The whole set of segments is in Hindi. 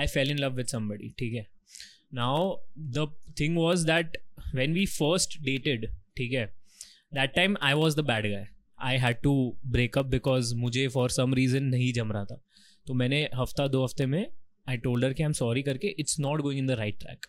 I fell in love with somebody. ठीक है. Now the thing was that when we first dated, ठीक है, time I was the bad guy. I had to break up because मुझे for some reason नहीं जम रहा था. तो मैंने हफ़्ता दो हफ़्ते में told her कि I'm sorry करके it's not going in the right track.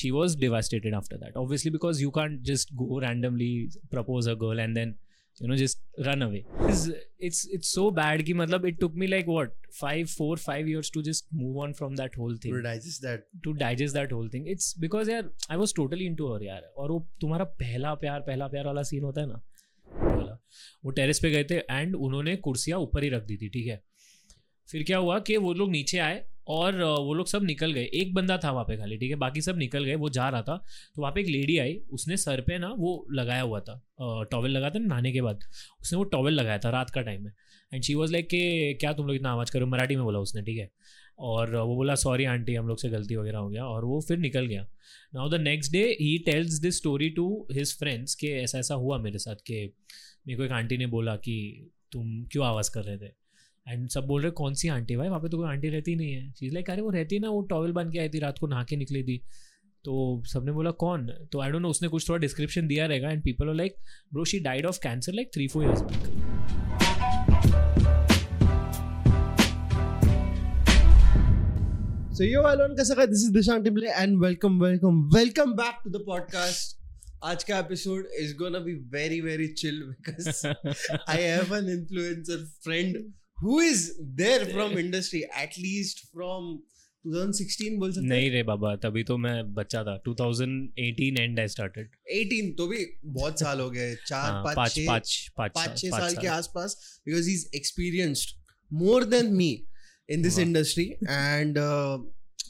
She was devastated after that. Obviously because you can't just go randomly propose a girl and then you know just run away. It's it's, it's so bad कि मतलब it took me like what five four five years to just move on from that whole thing. To digest that. to digest that whole thing. It's because यार I was totally into her यार और वो तुम्हारा पहला प्यार पहला प्यार वाला सीन होता है ना वाला वो टेरेस पे गए थे एंड उन्होंने कुर्सियाँ ऊपर ही रख दी थी ठीक है फिर क्या हुआ कि वो लोग नीचे आए और वो लोग सब निकल गए। एक बंदा था वहाँ पे खाली, ठीक है? बाकी सब निकल गए, वो जा रहा था। तो वहाँ पे एक लेडी आई, उसने सर पे ना वो लगाया हुआ था टॉवल लगा था ना, नहाने के बाद। उसने वो टॉवल लगाया था रात का टाइम में। एंड शी वॉज़ लाइक कि, क्या तुम लोग इतना आवाज़ करो मराठी में बोला उसने, ठीक है? और वो बोला सॉरी आंटी, हम लोग से गलती वगैरह हो गया। और वो फिर निकल गया। Now the next day he tells this story to his friends कि ऐसा ऐसा हुआ मेरे साथ कि मेरे को एक आंटी ने बोला कि, तुम क्यों आवाज़ कर रहे थे? एंड सब बोल रहे कौन सी आंटी भाई? वहाँ पे तो कोई आंटी रहती नहीं है. चीज़ लाइक अरे वो रहती है ना वो टॉवल बन के आई थी रात को नहा के निकली थी. तो सबने बोला कौन? तो आई डोंट नो उसने कुछ थोड़ा डिस्क्रिप्शन दिया रहेगा and people like bro she died of cancer like three four years back So yo everyone कैसा का this is Dishant Timble and welcome welcome welcome back to the podcast. आज का episode is gonna be very very chill because I have an influencer friend who is there from industry at least from 2016 बोल सकते नहीं रे बाबा तभी तो मैं बच्चा था 2018 एंड आई स्टार्टेड 18 तो भी बहुत साल हो गए चार हाँ, पाँच पाँच छः पाँच पाँच छः साल के आसपास because he's experienced more than me in this Wow. industry and uh,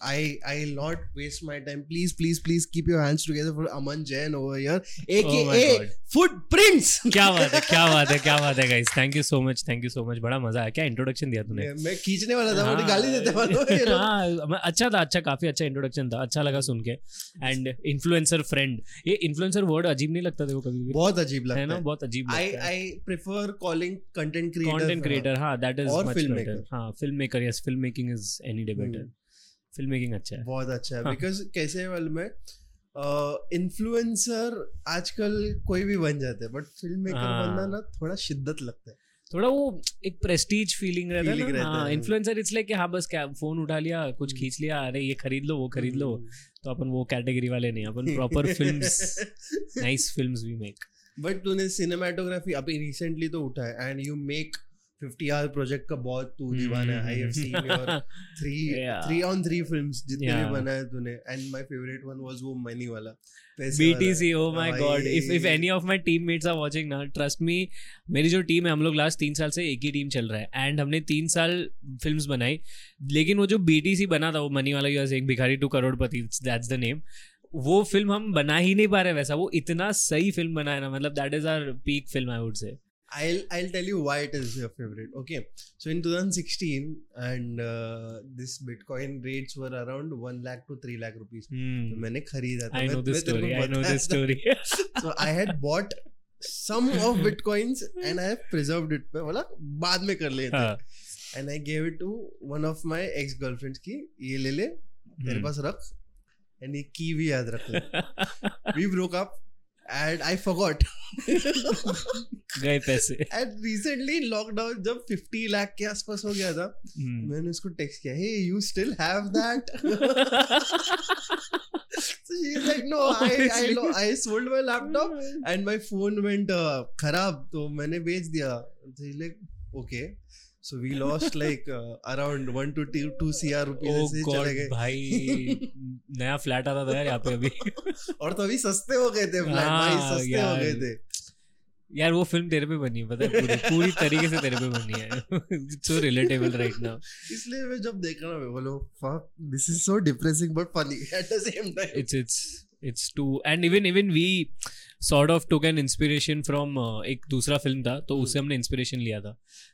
I I'll not waste my time. Please, please, please keep your hands together for Aman Jain over here, Oh aka God. Footprints. क्या बात है क्या बात है क्या बात है guys thank you so much thank you so much बड़ा मज़ा आया। क्या इंट्रोडक्शन दिया तूने? मैं खींचने वाला था मुझे हाँ, गाली देते वालों। हाँ, मैं- अच्छा था अच्छा काफ़ी अच्छा इंट्रोडक्शन था अच्छा लगा सुन के। एंड इन्फ्लुएंसर फ्रेंड ये इन्फ्लुएंसर वर्ड अजीब नहीं लगता देखो कभी भी। बहुत अजीब लगता है। ना बहुत अजीब I है। I prefer calling content creator content creator हाँ दैट इज़ मच बेटर हाँ filmmaker yes filmmaking is any day better. Filmmaking अच्छा है बहुत अच्छा है हाँ। बिकॉज़ कैसे वाले में इन्फ्लुएंसर आजकल कोई भी बन जाते हैं बट फ़िल्म मेकर हाँ। बनना ना थोड़ा शिद्दत लगता है थोड़ा वो एक प्रेस्टीज फीलिंग रहता है ना हाँ इन्फ्लुएंसर इट्स लाइक कि हाँ बस क्या फ़ोन उठा लिया कुछ हम्म। खींच लिया अरे ये खरीद लो वो खरीद लो हम्म। तो अपन वो कैटेगरी वाले नहीं अपन proper films nice films we make but तूने सिनेमाटोग्राफी अभी रिसेंटली तो उठा है and you make 50 hour project का बहुत तू दीवाना है I have seen your three Yeah. Three on three films जितने भी बनाए तूने। And my favourite one was वो मनी वाला। oh my भाई। god. If if any of my teammates are watching now trust me मेरी जो टीम है हम लोग लास्ट तीन साल से एक ही टीम चल रहा है। एंड हमने तीन साल फिल्म्स बनाई। लेकिन वो जो बीटीसी बना था वो मनी वाला यू एक भिखारी to crorepati that's the name वो फ़िल्म हम बना ही नहीं पा रहे वैसा। वो इतना सही फ़िल्म बनाया ना मतलब that is our peak film I would say I'll I'll tell you why it is your favorite. Okay, so in 2016, and uh, this Bitcoin rates were around one lakh to three lakh rupees. तो मैंने खरीदा था मैं तेरे को स्टोरी आई नो बताया this so I had bought some of bitcoins and I have preserved it. मैं बोला बाद में कर लेते हाँ हैं. and I gave it to one of my ex girlfriends की ये ले ले तेरे हम्म। पास रख and ये की भी याद रख ले. we broke up and I forgot. गए पैसे and recently lockdown जब 50 लाख के आसपास हो गया था हम्म। मैंने उसको टेक्स्ट किया hey you still have that so she's like no I I lo- I sold my laptop and my phone went uh, खराब तो मैंने बेच दिया so he's like okay so we lost like around one two two two C R rupees भाई नया फ्लैट आ रहा था यार यहाँ पे अभी। और तो अभी सस्ते हो गए थे फ्लैट हाँ, सस्ते हो गए थे। यार वो फ़िल्म तेरे पे बनी है पता है? पूरी पूरी तरीके से तेरे पे बनी है। सो रिलेटेबल राइट नाउ इसलिए मैं जब देख रहा हूँ बोलो fuck this is so depressing but funny at the same time it's it's it's too and even even we sort of took an inspiration from uh, एक दूसरा फ़िल्म था तो उससे हमने इंस्पिरेशन लिया था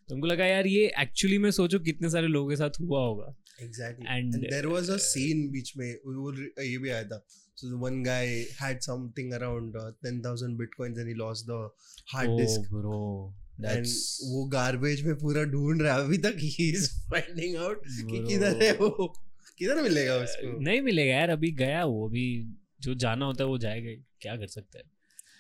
तो हमको लगा यार ये एक्चुअली में सोचो कितने सारे लोगों के साथ हुआ होगा Exactly. And- And, there was a scene बीच में वो ये भी आया था. So the one guy had something around uh, 10,000 bitcoins and he lost the hard oh disk. bro And that's वो garbage में पूरा ढूंढ रहा है अभी तक he is finding out कि. किधर है वो किधर मिलेगा उसको नहीं मिलेगा यार अभी गया वो अभी जो जाना होता है वो जाएगा ही। क्या कर सकता है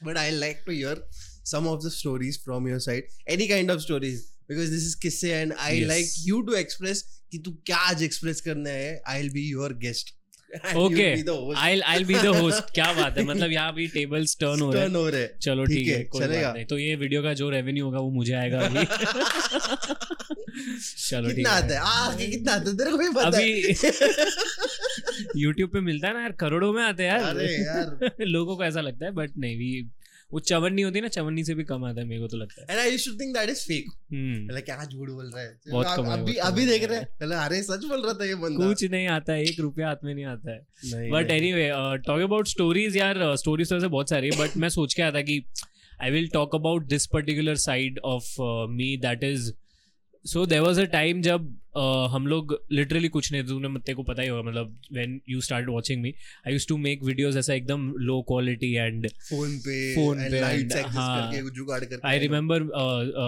But I like to hear some of the stories from your side, any kind of stories, because this is kisse, and I Yes. like you to express कि तू क्या आज एक्सप्रेस करना है. I will be your And okay you'll be the host. I I be the host क्या बात है मतलब यहाँ भी टेबल्स टर्न हो रहे हैं रहा चलो ठीक है कोई चलेगा। बात नहीं तो ये वीडियो का जो रेवेन्यू होगा वो मुझे आएगा अभी चलो ठीक कितना आता है? आगे कितना आता है? तेरे को भी पता है. अभी यूट्यूब पे मिलता है ना यार करोड़ों में आते हैं अरे यार यार. लोगों को ऐसा लगता है बट नहीं भी वो चवन्नी होती है ना चवन्नी से भी कम आता है मेरे को तो लगता है and I think that is fake. हम्म मतलब क्या झूठ बोल रहा है. बहुत कम है, अभी अभी देख रहे हैं. मतलब अरे सच बोल रहा था ये बंदा. कुछ नहीं आता है एक रुपया हाथ में नहीं आता है but anyway any talk about stories यार स्टोरीज तो ऐसे बहुत सारी है बट मैं सोच के आया था कि I will talk about this particular side of me that is so there was a time जब uh, हम लोग लिटरली कुछ नहीं तूने तेरे को पता ही होगा मतलब when you start watching me I use to make videos ऐसा एकदम लो क्वालिटी एंड फ़ोन पे फ़ोन पे हाँ. करके जुगाड़ करके आई रिमेम्बर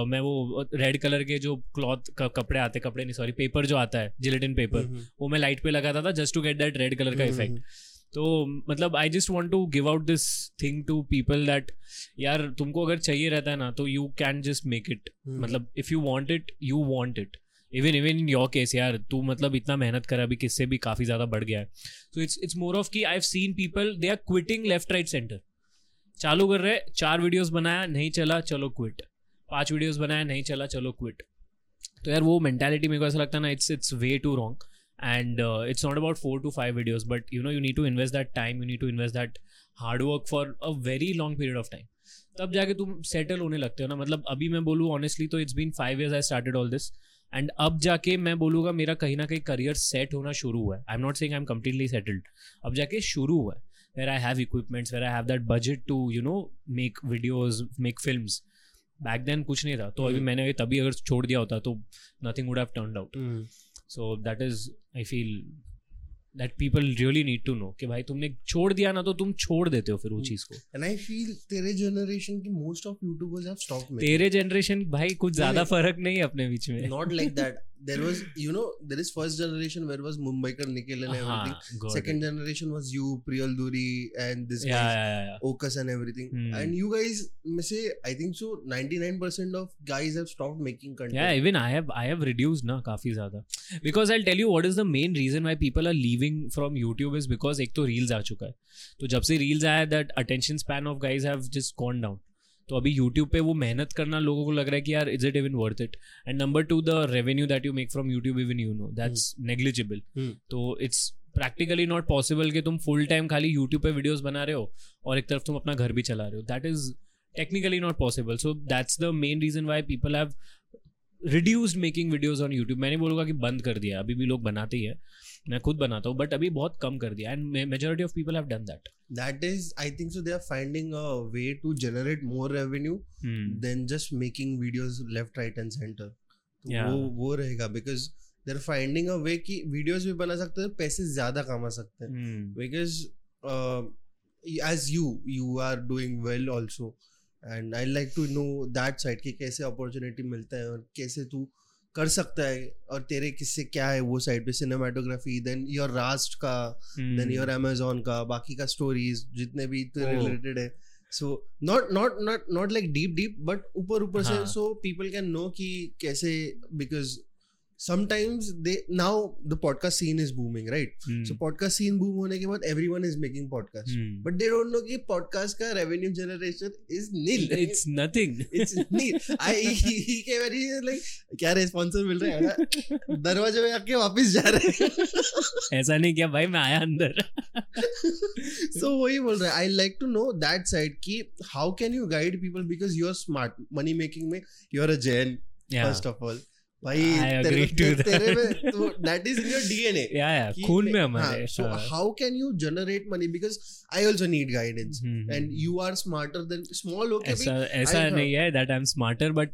मैं वो रेड कलर के जो क्लॉथ कपड़े आते कपड़े नहीं सॉरी पेपर जो आता है जिलेटिन पेपर हम्म, वो मैं लाइट पे लगाता था just to get that red colour का हम्म, इफ़ेक्ट तो मतलब I just want to give out this thing to people that यार तुमको अगर चाहिए रहता है ना तो you can just make it मतलब if you want it you want it even even in your case यार तू मतलब इतना मेहनत कर अभी किससे भी काफ़ी ज़्यादा बढ़ गया है. So it's it's more of की I have seen people they are quitting left right centre चालू कर रहे चार वीडियोस बनाया नहीं चला चलो क्विट पाँच वीडियोस बनाया नहीं चला चलो क्विट तो यार वो मेंटालिटी मेरे को ऐसा लगता है ना it's it's way too wrong and uh, it's not about four to five videos but you know you need to invest that time you need to invest that hard work for a very long period of time. तब जाके तुम सेटल होने लगते हो ना। मतलब अभी मैं बोलूँ ऑनेस्टली तो it's been five years I started all this and अब जाके मैं बोलूँगा मेरा कहीं ना कहीं करियर सेट होना शुरू हुआ है। I am not saying I am completely settled अब जाके शुरू हुआ है। Where I have equipments where I have that budget to you know make videos make film back then कुछ नहीं था। तो अभी हम्म। मैंने तभी अगर छोड़ दिया होता तो nothing would have turn out. So that is I feel that people really need to know कि भाई तुमने छोड़ दिया ना तो तुम छोड़ देते हो फिर वो। चीज़ को एंड आई फील तेरे जनरेशन की most of YouTubers have stop. तेरे जनरेशन भाई कुछ ज़्यादा फ़र्क नहीं है अपने बीच में not like that. There was, you know, there is first generation where was Mumbaikar Nikhil and everything. हाँ, got Second generation was you, Priyal Duri, and this yeah, guy, yeah, yeah. Okas and everything. Hmm. And you guys, me say, I think so, 99% of guys have stopped making content. Yeah, even I have I have reduced ना काफ़ी ज़्यादा because I'll tell you what is the main reason why people are leaving from YouTube is because एक तो reels आ चुका है तो जब से reels आया that attention span of guys have just gone down तो अभी YouTube पे वो मेहनत करना लोगों को लग रहा है कि यार is it even worth it and number two the revenue that you make from YouTube even you know that's negligible. तो इट्स प्रैक्टिकली नॉट पॉसिबल कि तुम फुल टाइम खाली यूट्यूब पे वीडियोस बना रहे हो और एक तरफ़ तुम अपना घर भी चला रहे हो। That is technically not possible so that's the main reason why people have reduced making videos on YouTube मैंने बोलूँगा कि बंद कर दिया अभी भी लोग बनाते ही है। मैं खुद बनाता हूँ बट अभी बहुत कम कर दिया and majority of people have done that that is I think so they are finding a way to generate more revenue than just making videos left right and centre वो वो रहेगा because they are finding a way कि वीडियोस भी बना सकते हैं पैसे ज़्यादा कमा सकते हैं। Because as you you are doing well also and I like to know that side कि कैसे अपॉर्चुनिटी मिलता है और कैसे तू कर सकता है और तेरे किससे क्या है वो साइड पे सिनेमाटोग्राफी देन योर रास्ट का देन. योर अमेजोन का बाकी का स्टोरीज जितने भी. रिलेटेड है so not not not not like deep deep but ऊपर ऊपर से. सो पीपल कैन नो कि कैसे because sometimes they now the podcast scene is booming right Hmm. so podcast scene boom होने के बाद everyone is making podcast Hmm. but they don't know कि podcast का revenue generation is nil it's nothing it's nil I he, he came and like क्या रे sponsor मिल रहा है ना? दरवाजे में आके वापस जा रहे हैं ऐसा नहीं किया भाई मैं आया अंदर so वही बोल रहा है I like to know that side कि how can you guide people because you are smart money making में you are a Jain yeah first of all भाई तेरे तेरे में that is in your DNA या या खून में हमारे so how can you generate money because I also need guidance and you are smarter than small okay ऐसा ऐसा नहीं है that I am smarter but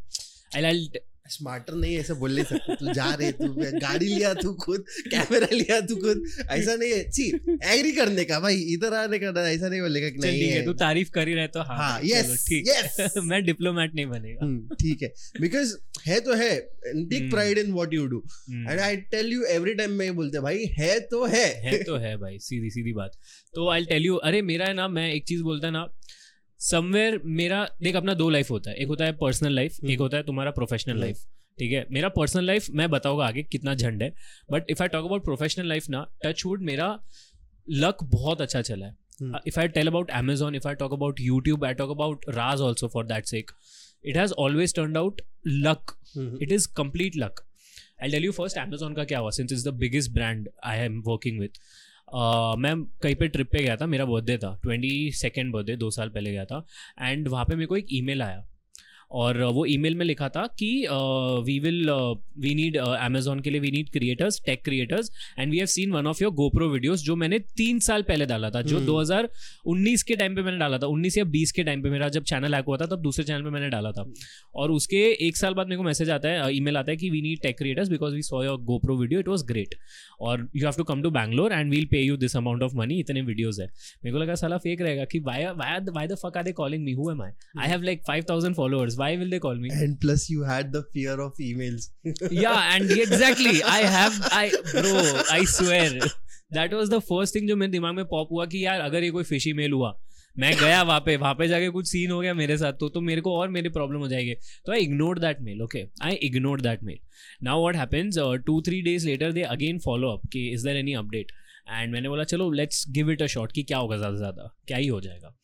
I like smarter नहीं ऐसा बोल नहीं सकता तू जा रहे तू गाड़ी लिया तू खुद कैमरा लिया तू खुद। ऐसा नहीं है। सी एग्री करने का भाई इधर आने का ऐसा नहीं बोलेगा कि नहीं है है। तू तारीफ़ कर ही रहे तो हाँ हाँ, चलो, yes, ठीक। yes. मैं डिप्लोमेट नहीं बनेगा। हम्म, ठीक है। बिकॉज़ है तो है take. Pride in what you do and I tell you every time मैं बोलते भाई है तो है। है तो है भाई सीधी सीधी बात। तो आई टेल यू अरे मेरा है ना मैं एक चीज़ बोलता है ना समवेयर मेरा देख अपना दो लाइफ होता है। एक होता है पर्सनल हम्म। लाइफ एक होता है तुम्हारा प्रोफेशनल हम्म। लाइफ ठीक है? मेरा पर्सनल लाइफ मैं बताऊँगा आगे कितना झंड है। But if I talk about professional life ना टच वुड मेरा लक बहुत अच्छा चला है। If I tell about Amazon if I talk about YouTube I talk about Raj also for that sake it has always turn out luck it is complete luck I tell you first Amazon का क्या हुआ since is the biggest brand I am working with मैं कहीं पे ट्रिप पे गया था, मेरा बर्थडे था ट्वेंटी सेकेंड बर्थडे दो साल पहले गया था एंड वहाँ पे मेरे को एक ईमेल आया। और वो ईमेल में लिखा था कि we will we need Amazon के लिए we need creators tech creators and we have seen one of your GoPro videos जो मैंने तीन साल पहले डाला था जो हम्म। 2019 के टाइम पे मैंने डाला था 19 या 20 के टाइम पे मेरा जब चैनल हैक हुआ था तब दूसरे चैनल पे मैंने डाला था। और उसके एक साल बाद मेरे को मैसेज आता है ईमेल आता है कि we need tech creators because we saw your GoPro video it was great और you have to come to Bangalore and we'll pay you this amount of money इतने वीडियोज़ है। मेरे को लगा साला फेक रहेगा कि why why the fuck are they calling me who am I I have like 5000 followers why will they call me and plus you had the fear of emails. Yeah and exactly. I have i bro i swear. That was the first thing जो मेरे दिमाग में पॉप हुआ कि यार अगर ये कोई फिशी मेल हुआ मैं गया वहाँ पे वहाँ पे जाके कुछ सीन हो गया मेरे साथ तो तो मेरे को और मेरी प्रॉब्लम हो जाएगी। तो I ignore that mail okay I ignore that mail now what happens two three days later they again follow up कि is there any update and मैंने बोला, चलो let's give it a shot कि क्या होगा ज़्यादा से ज़्यादा, क्या ही हो जाएगा.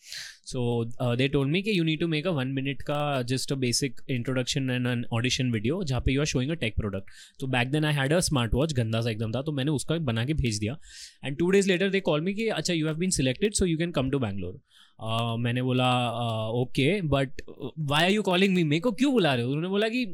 सो दे टोल्ड मी कि you need to make a one minute का just a basic introduction and an audition video जहाँ पे you are showing a tech product तो back then I had a smart watch गंदा सा एकदम था तो मैंने उसका बना के भेज दिया। And two days later they call me कि अच्छा you have been selected so you can come to Bangalore मैंने बोला okay but why are you calling me मेरे को क्यों बुला रहे हो? उन्होंने बोला कि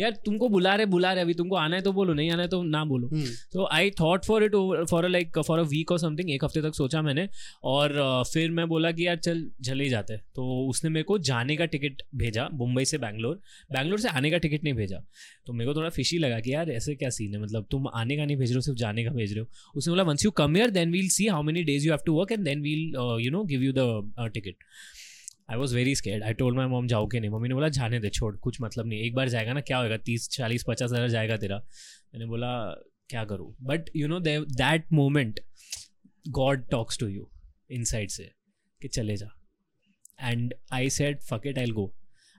यार तुमको बुला रहे बुला रहे अभी तुमको आना है तो बोलो नहीं आना है तो ना बोलो। हम्म, तो I thought for it for like for a week or something एक हफ़्ते तक सोचा मैंने और फिर मैं बोला कि यार चल चले ही जाते तो उसने मेरे को जाने का टिकट भेजा मुंबई से बैंगलोर। बैंगलोर से आने का टिकट नहीं भेजा। तो मेरे को थोड़ा फिशी लगा कि यार ऐसे क्या सीन है? मतलब तुम आने का नहीं भेज रहे हो सिर्फ़ जाने का भेज रहे हो। उसने बोला once you come here then we'll see how many days you have to work and then we'll you know give you the ticket I was very scared I told my mom जाओ के नहीं? मम्मी ने बोला जाने दे छोड़ कुछ मतलब नहीं। एक बार जाएगा ना क्या होगा तीस चालीस पचास हज़ार जाएगा तेरा। मैंने बोला क्या करूँ? But you know that moment God talks to you inside से कि चले जा। And I said fuck it I go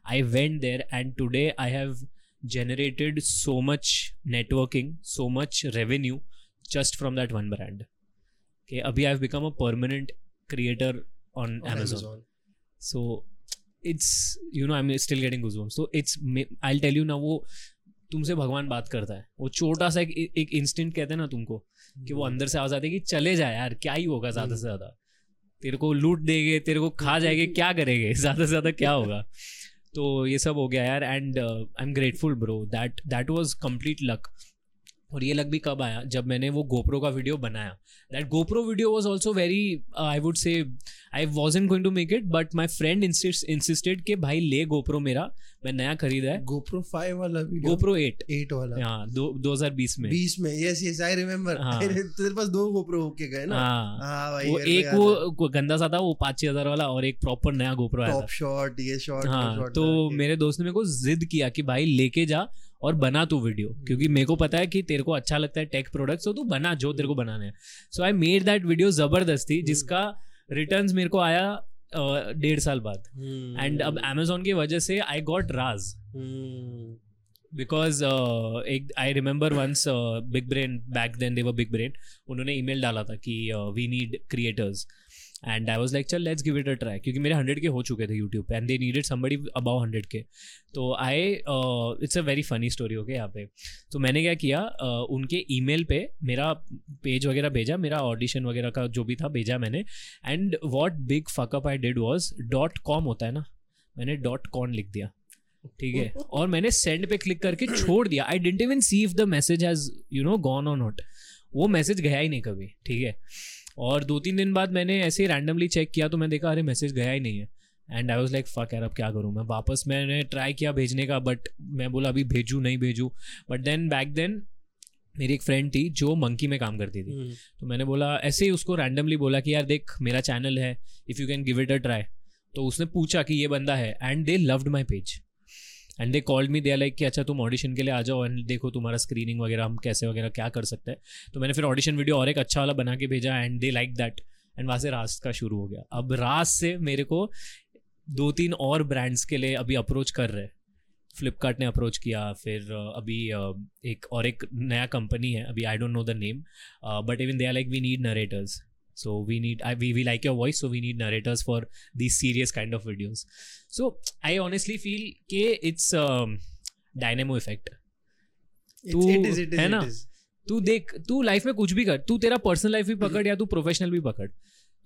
I went there and today I have generated so much networking so much revenue just from that one brand. Okay abhi i've become a permanent creator on on amazon. Amazon. So it's you know i'm still getting goosebumps. So it's ma- i'll tell you now वो तुमसे भगवान बात करता है। वो छोटा सा एक एक इंस्टेंट कहते हैं ना तुमको कि वो अंदर से आवाज़ आती है कि चले जाए यार क्या ही होगा ज़्यादा से ज़्यादा। तेरे को लूट देंगे तेरे को खा जाएँगे क्या करेंगे? ज़्यादा से ज़्यादा क्या होगा? तो ये सब हो गया यार and I am grateful bro that that was complete luck और ये लग भी कब आया, जब मैंने वो गोप्रो का वीडियो बनाया। That GoPro video was also very I would say I was in going to make it but my friend insisted कि भाई ले गोप्रो मेरा। मैं नया खरीदा है। GoPro 5 वाला वीडियो गोप्रो 8 8 वाला। हाँ दो 2020 में। 20 में यस यस आई रिमेम्बर। तेरे पास दो GoPro होके गए ना? हाँ। हाँ भाई वो एक वो गंदा सा था वो पाँच छह हज़ार वाला और एक प्रॉपर नया गोप्रो आया था। टॉप शॉट ये शॉट हाँ तो मेरे दोस्त ने मेरे को जिद किया कि भाई लेके जा और बना तू वीडियो क्योंकि मेरे को पता है कि तेरे को अच्छा लगता है टेक प्रोडक्ट्स तो तू बना जो तेरे को बनाना है। So I made that video ज़बरदस्ती जिसका रिटर्न्स मेरे को आया डेढ़ साल बाद। हम्म, एंड अब अमेजोन की वजह से आई गॉट राज बिकॉज़ एक I remember once big brain back then there big brain उन्होंने ईमेल डाला था कि we need creators and I was like चल let's give it a try क्योंकि मेरे हंड्रेड के हो चुके थे यूट्यूब पे and they needed somebody about hundred K. तो I it's a very funny story okay यहाँ पे। तो मैंने क्या किया uh, उनके ई मेल पे मेरा पेज वगैरह भेजा मेरा ऑडिशन वगैरह का जो भी था भेजा मैंने। And what big fuckup I did was dot com होता है ना मैंने डॉट कॉन लिख दिया ठीक है। और मैंने सेंड पे क्लिक करके छोड़ दिया। I didn't even see if the message has you know gone or not वो मैसेज गया ही नहीं कभी ठीक है। और दो तीन दिन बाद मैंने ऐसे ही रैंडमली चेक किया तो मैंने देखा अरे मैसेज गया ही नहीं है। And I was like fuck यार अब क्या करूँ मैं? वापस मैंने ट्राई किया भेजने का बट मैं बोला अभी भेजूँ नहीं भेजूँ। बट देन बैक देन मेरी एक फ्रेंड थी जो मंकी में काम करती थी। हम्म, तो मैंने बोला ऐसे ही उसको रैंडमली बोला कि यार देख मेरा चैनल है if you can give it a try तो उसने पूछा कि ये बंदा है? And they loved my page and they called me they like कि अच्छा तुम ऑडिशन के लिए आ जाओ एंड देखो तुम्हारा स्क्रीनिंग वगैरह, हम कैसे वगैरह, क्या कर सकते हैं? तो मैंने फिर ऑडिशन वीडियो और एक अच्छा वाला बना के भेजा and they like that and वहाँ से रास का शुरू हो गया। अब रास से मेरे को दो तीन और ब्रांड्स के लिए अभी अप्रोच कर रहे हैं। फ्लिपकार्ट ने अप्रोच किया, फिर अभी एक और एक नया कंपनी है, अभी I don't know the name but even they are like we need narrators so we need I, we, we like your voice so we need narrators for these serious kind of videos. So i honestly feel कि it's um, dynamo effect. It's- it is, it is, है ना? तू देख तू लाइफ में कुछ भी कर तू तेरा पर्सनल लाइफ भी पकड़ या तू प्रोफेशनल भी पकड़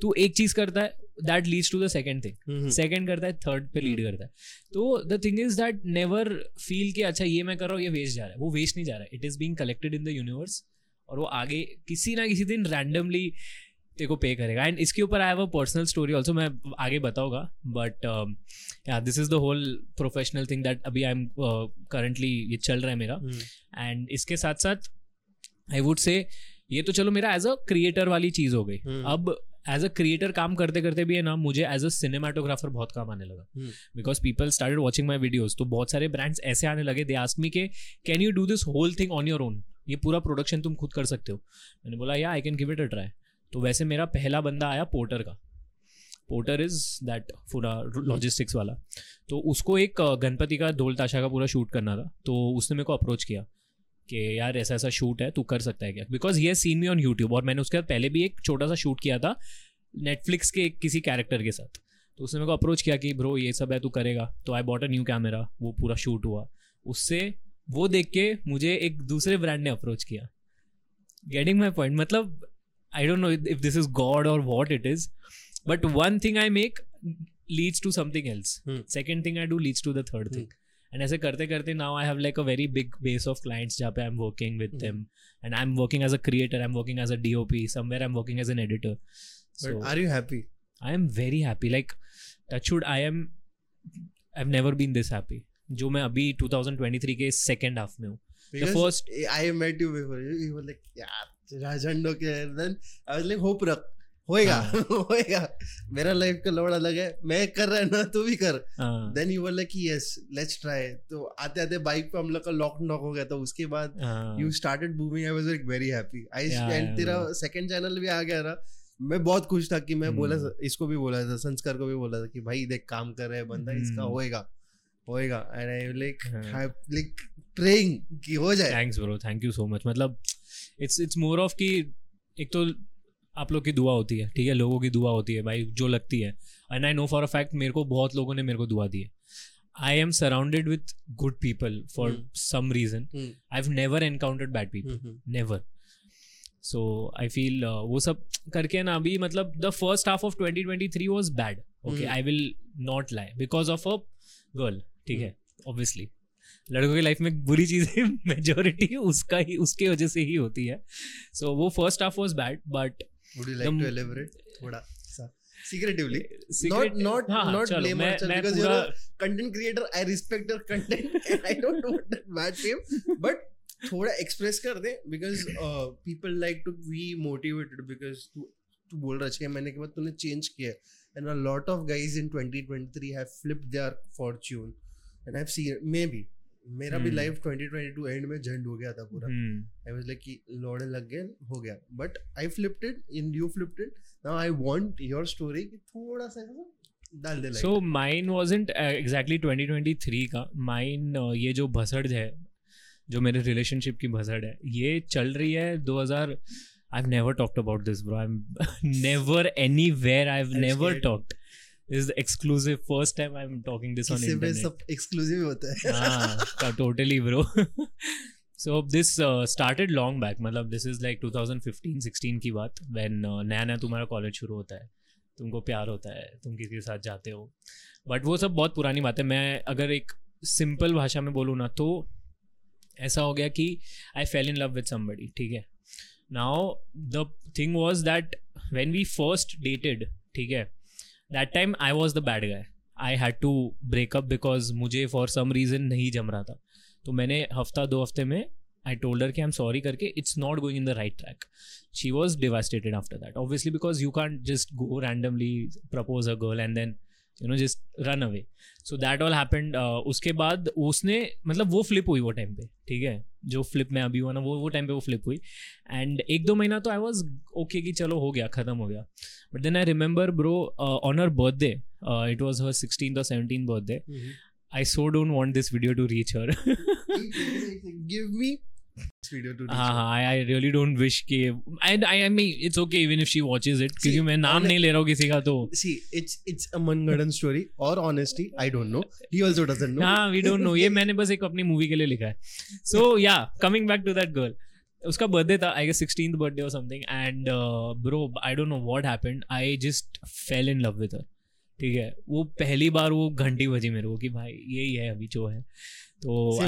तू एक चीज़ करता है that leads to the second thing second करता है थर्ड पे लीड करता है. तो the thing is that never feel कि अच्छा ये मैं कर रहा हूँ ये वेस्ट जा रहा है वो वेस्ट नहीं जा रहा है. It is being collected in the universe और वो आगे किसी ना किसी दिन रैंडमली तेरे को पे करेगा। एंड इसके ऊपर I have a personal story also मैं आगे बताऊँगा। बट या this is the whole professional thing that अभी आई एम करंटली ये चल रहा है मेरा। एंड इसके साथ साथ आई वुड से ये तो चलो मेरा एज अ क्रिएटर वाली चीज़ हो गई। हम्म। अब एज अ क्रिएटर काम करते करते भी है ना मुझे एज अ सिनेमाटोग्राफर बहुत काम आने लगा। Because people started watching my videos तो बहुत सारे ब्रांड्स ऐसे आने लगे। दे आस्क मी के can you do this whole thing on your own ये पूरा प्रोडक्शन तुम खुद कर सकते हो? मैंने बोला या I can give it a try तो वैसे मेरा पहला बंदा आया पोर्टर का। पोर्टर इज़ दैट पूरा लॉजिस्टिक्स वाला। तो उसको एक गणपति का ढोल ताशा का पूरा शूट करना था। तो उसने मेरे को अप्रोच किया कि यार, ऐसा ऐसा शूट है, तू कर सकता है क्या? बिकॉज़ ये सीन मी ऑन यूट्यूब और मैंने उसके बाद पहले भी एक छोटा सा शूट किया था नेटफ्लिक्स के किसी कैरेक्टर के साथ। तो उसने मेरे को अप्रोच किया कि, ब्रो, ये सब है, तू करेगा। तो I bought a new camera वो पूरा शूट हुआ। उससे वो देख के मुझे एक दूसरे ब्रांड ने अप्रोच किया। गेटिंग माई पॉइंट मतलब I don't know if this is God or what it is but one thing I make leads to something else Hmm. Second thing I do leads to the third thing and ऐसे करते करते now I have like a very big base of clients जहाँ पे I am working with Hmm. Them and I am working as a creator I am working as a D O P somewhere I am working as an editor But are you happy? I am very happy. Like, touchwood, I am. I've never been this happy. जो मैं अभी 2023 के सेकेंड हाफ़ में हूँ Because first- I met you before. You, you were like, यार राजंडो के then I was like hope रख होएगा हाँ। होएगा। मेरा लाइफ का लोड अलग है। मैं कर रहा है ना तू भी कर। Then you were like yes let's try तो आते आते बाइक पे हम लोग का लॉक नॉक हो गया था। उसके बाद you started booming I was like very happy I and तेरा सेकंड चैनल भी आ गया ना। मैं बहुत खुश था कि मैं Hmm. बोला इसको भी बोला था संस्कार को भी बोला था कि भाई देख काम कर रहा है बंदा इसका Hmm. होएगा। होएगा and I like. Like praying कि हो जाए। Thanks bro thank you so much मतलब इट्स इट्स मोर ऑफ़ कि एक तो आप लोग की दुआ होती है ठीक है? लोगों की दुआ होती है भाई जो लगती है। And I know for a fact मेरे को बहुत लोगों ने मेरे को दुआ दी है। I am surrounded with good people for Hmm. Some reason Hmm. I have never encountered bad people Hmm. Never so I feel वो सब करके ना अभी मतलब the first half of 2023 was bad okay Hmm. I will not lie because of a girl ठीक है? ऑब्वियसली लड़कों की लाइफ में बुरी चीज़ें मेजोरिटी उसका ही उसके वजह से ही होती है सो वो first half was bad but you like The- to elaborate थोड़ा सा secretively Secret- not हाँ, हाँ, not चलो, blame मैं- ourselves मैं because पूरा- you're a content creator I respect your content and I don't want that bad fame but थोड़ा express कर दे because uh, people like to be motivated because तू तू बोल रहा छह महीने के बाद तूने change किया है and a lot of guys in 2023 have flipped their fortune and I've seen maybe मेरा भी. लाइफ 2022 एंड में झंड हो गया था पूरा। आई वाज लाइक कि लौड़े लग गए हो गया। But I flipped it in you flipped it now I want your story कि थोड़ा सा डाल दे सो माइन wasn't एग्जैक्टली 2023 का। माइन ये जो भसड़ है जो मेरे रिलेशनशिप की भसड़ है ये चल रही है 2000 I've never talked about this bro. I'm never anywhere I've I'm never scared. talked. This is the exclusive first time I'm talking this on किसी में internet. सब एक्सक्लूसिव होता है। हाँ totally bro. So this uh, started long back मतलब this is like 2015 16 की बात when uh, नया नया तुम्हारा कॉलेज शुरू होता है। तुमको प्यार होता है तुम किसी के साथ जाते हो। बट वो सब बहुत पुरानी बात है। मैं अगर एक सिंपल भाषा में बोलूँ ना तो ऐसा हो गया कि I fell in love with somebody ठीक है। Now the thing was that when we first dated ठीक है that time I was the bad guy I had to break up because मुझे फॉर सम रीज़न नहीं जम रहा था। तो मैंने हफ़्ता, दो हफ़्ते में आई टोल्डर के आई एम सॉरी करके it's not going in the right track she was devastated after that obviously because you can't just go randomly propose a girl and then you know just run away so that all happened उसके बाद उसने मतलब वो फ्लिप हुई वो टाइम पे ठीक है? जो फ्लिप में अभी हुआ ना वो वो टाइम पे वो फ्लिप हुई। एंड एक दो महीना तो आई वॉज़ ओके कि चलो हो गया ख़त्म हो गया। But then I remember bro on her birthday it was her sixteen और seventeen birthday I so don't want this video to reach her Give me. हाँ हाँ आई रियली डोंट विश कि and I I mean it's okay even if she watches it क्योंकि मैं नाम नहीं ले रहा हूँ किसी का तो See, it's it's a Mangadan story or honesty. I don't know. He also doesn't know. हाँ वी डोंट नो ये मैंने बस एक अपनी मूवी के लिए लिखा है so yeah coming back to that girl उसका बर्थडे था आई गेस सिक्सटीन बर्थडे और something and bro I don't know what happened I just fell in love with her ठीक है? वो पहली बार वो घंटी बजी मेरे को कि भाई यही है अभी जो है। तो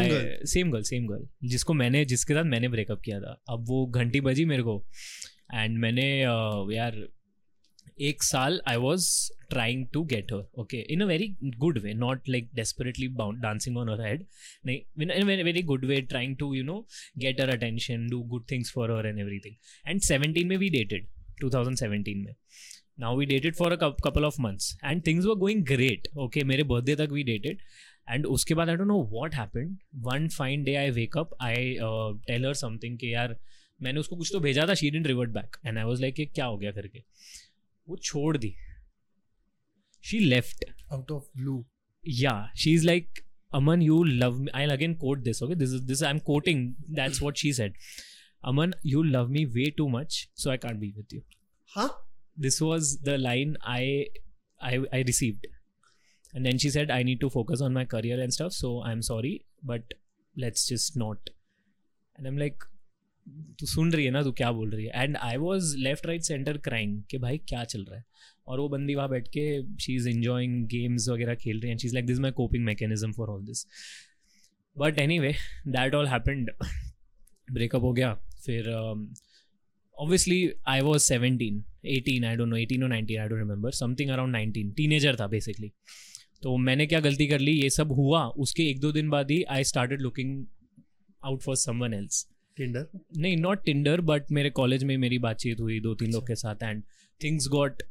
सेम गर्ल सेम गर्ल जिसको मैंने जिसके साथ मैंने ब्रेकअप किया था। अब वो घंटी बजी मेरे को। एंड मैंने uh, यार एक साल I was trying to get her okay in a very good way not like desperately dancing on her head नहीं a very, very good way trying to you know get her attention do good things for her and everything. And 17 में we dated 2017 में। Now we dated for a couple of months and things were going great okay मेरे बर्थडे तक वी डेटेड एंड उसके बाद I don't know what happen one fine day I wake up I tell her something के यार मैंने उसको कुछ तो भेजा था she didn't revert back and I was like क्या हो गया फिर वो छोड़ दी। She left out of blue yeah she is like Aman you love me I again quote this okay this is this I am quoting that's what she said Aman you love me way too much so I can't be with you हाँ this was the line i i, I received. And then she said i need to focus on my career and stuff so i'm sorry but let's just not. And i'm like तू सुन रही है ना? तू क्या बोल रही है? And I was left right center crying कि भाई क्या चल रहा है? और वो बंदी वहाँ बैठ के शी इज़ इंजॉइंग गेम्स वगैरह खेल रही है. She is like this my coping mechanism for all this but anyway that all happened breakup हो गया फिर um, obviously I was seventeen eighteen I don't know eighteen और nineteen I don't remember something around nineteen teenager था बेसिकली तो मैंने क्या गलती कर ली? ये सब हुआ उसके एक दो दिन बाद ही I started looking out for someone else Tinder. नहीं नॉट टिंडर बट मेरे कॉलेज में मेरी बातचीत हुई दो तीन लोग के साथ and things got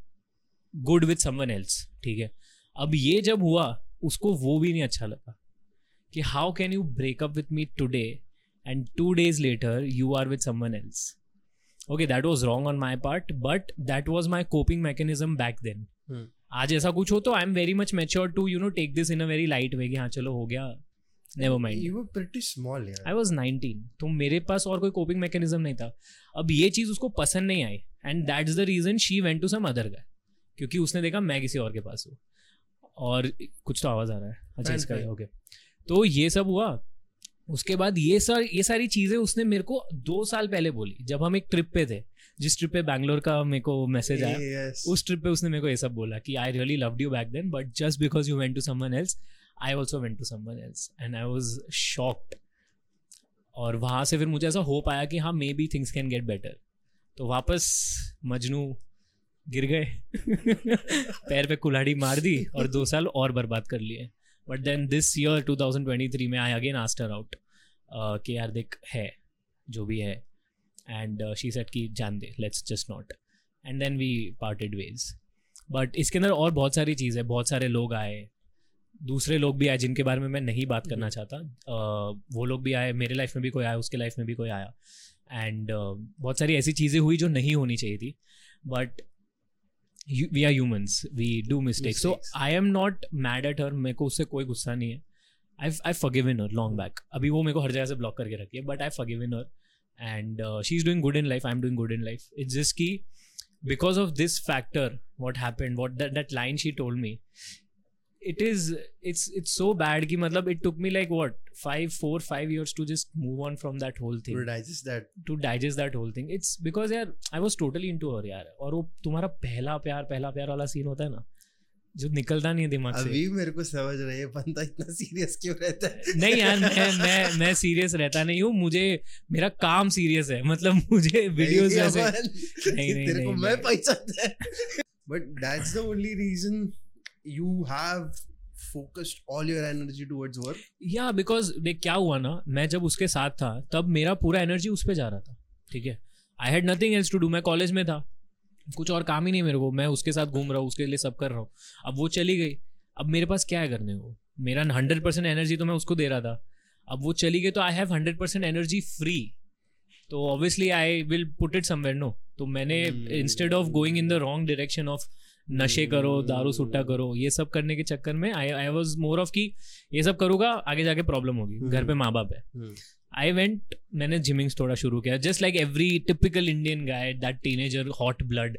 good with someone else ठीक है? अब ये जब हुआ उसको वो भी नहीं अच्छा लगा कि how can you break up with me today and two days later you are with someone else okay that was wrong on my part but that was my coping mechanism back then. आज ऐसा कुछ हो तो I am very much mature to you know take this in a very light way कि हाँ चलो हो गया। Never mind You were pretty small, yeah. I was nineteen तो मेरे पास और कोई कोपिंग मैकेनिज्म नहीं था। अब ये चीज़ उसको पसंद नहीं आई and that is the reason she went to some other guy क्योंकि उसने देखा मैं किसी और के पास हूँ। और कुछ तो आवाज़ आ रहा है। अच्छा इसका ओके तो ये सब हुआ। उसके बाद ये सर ये सारी चीज़ें उसने मेरे को दो साल पहले बोली जब हम एक ट्रिप पे थे। जिस ट्रिप पे बैंगलोर का मेरे को मैसेज आया Yes. उस ट्रिप पे उसने मेरे को ये सब बोला कि I really loved you back then but just because you went to someone else I also went to someone else and I was shocked और वहाँ से फिर मुझे ऐसा होप आया कि हाँ maybe things can get better तो वापस मजनू गिर गए। पैर पे कुल्हाड़ी मार दी और दो साल और बर्बाद कर लिए। बट देन दिस ईयर 2023 में आई अगेन आस्टर आउट कि यार देख है जो भी है। एंड शी सेट की जान दे let's just not and then we parted ways but इसके अंदर और बहुत सारी चीज़ है बहुत सारे लोग आए। दूसरे लोग भी आए जिनके बारे में मैं नहीं बात करना चाहता। Uh, वो लोग भी आए मेरे लाइफ में भी कोई आया उसके लाइफ में भी कोई आया। एंड uh, बहुत सारी ऐसी चीज़ें हुई जो नहीं होनी चाहिए थी। But we are humans we do mistake so Mistakes. I am not mad at her मेरे को उससे कोई गुस्सा नहीं है. I I forgive in her long back अभी वो मेरे को हर जगह से ब्लॉक करके रखी है but I forgive in her and she is doing good in life I am doing good in life it's just की because of this factor what happen what that line she told told it is it's it's so bad ki matlab it took me like what five four five years to just move on from that whole thing To digest that. to digest that whole thing it's because यार I was totally into her यार और वो तुम्हारा पहला प्यार पहला प्यार वाला सीन होता है ना जो निकलता नहीं है दिमाग से अभी मेरे को समझ रहे हैं बंदा इतना सीरियस क्यों रहता है नहीं यार मैं मैं मैं सीरियस रहता नहीं हूँ मुझे मेरा काम सीरियस है मतलब मुझे वीडियोस नहीं, अमन, नहीं, नहीं, को नहीं, मैं नहीं। पहचानता but that's the only reason you have focused all your energy towards work? Yeah because देख क्या हुआ ना मैं जब उसके साथ था तब मेरा पूरा एनर्जी उस पर जा रहा था ठीक है? I had nothing else to do मैं कॉलेज में था। कुछ और काम ही नहीं मेरे को मैं उसके साथ घूम रहा हूँ उसके लिए सब कर रहा हूँ। अब वो चली गई। अब मेरे पास क्या है करने को? मेरा हंड्रेड परसेंट एनर्जी तो मैं उसको दे रहा था। अब वो चली गई तो I have hundred percent energy free तो obviously I will put it somewhere no तो मैंने. Instead of going in the wrong direction of नशे करो दारू सुट्टा. करो ये सब करने के चक्कर में आई आई वॉज़ मोर ऑफ़ कि ये सब करूँगा आगे जाके प्रॉब्लम होगी घर पे माँ बाप है। आई वेंट मैंने जिमिंग थोड़ा शुरू किया just like every typical Indian guy that teenager hot blood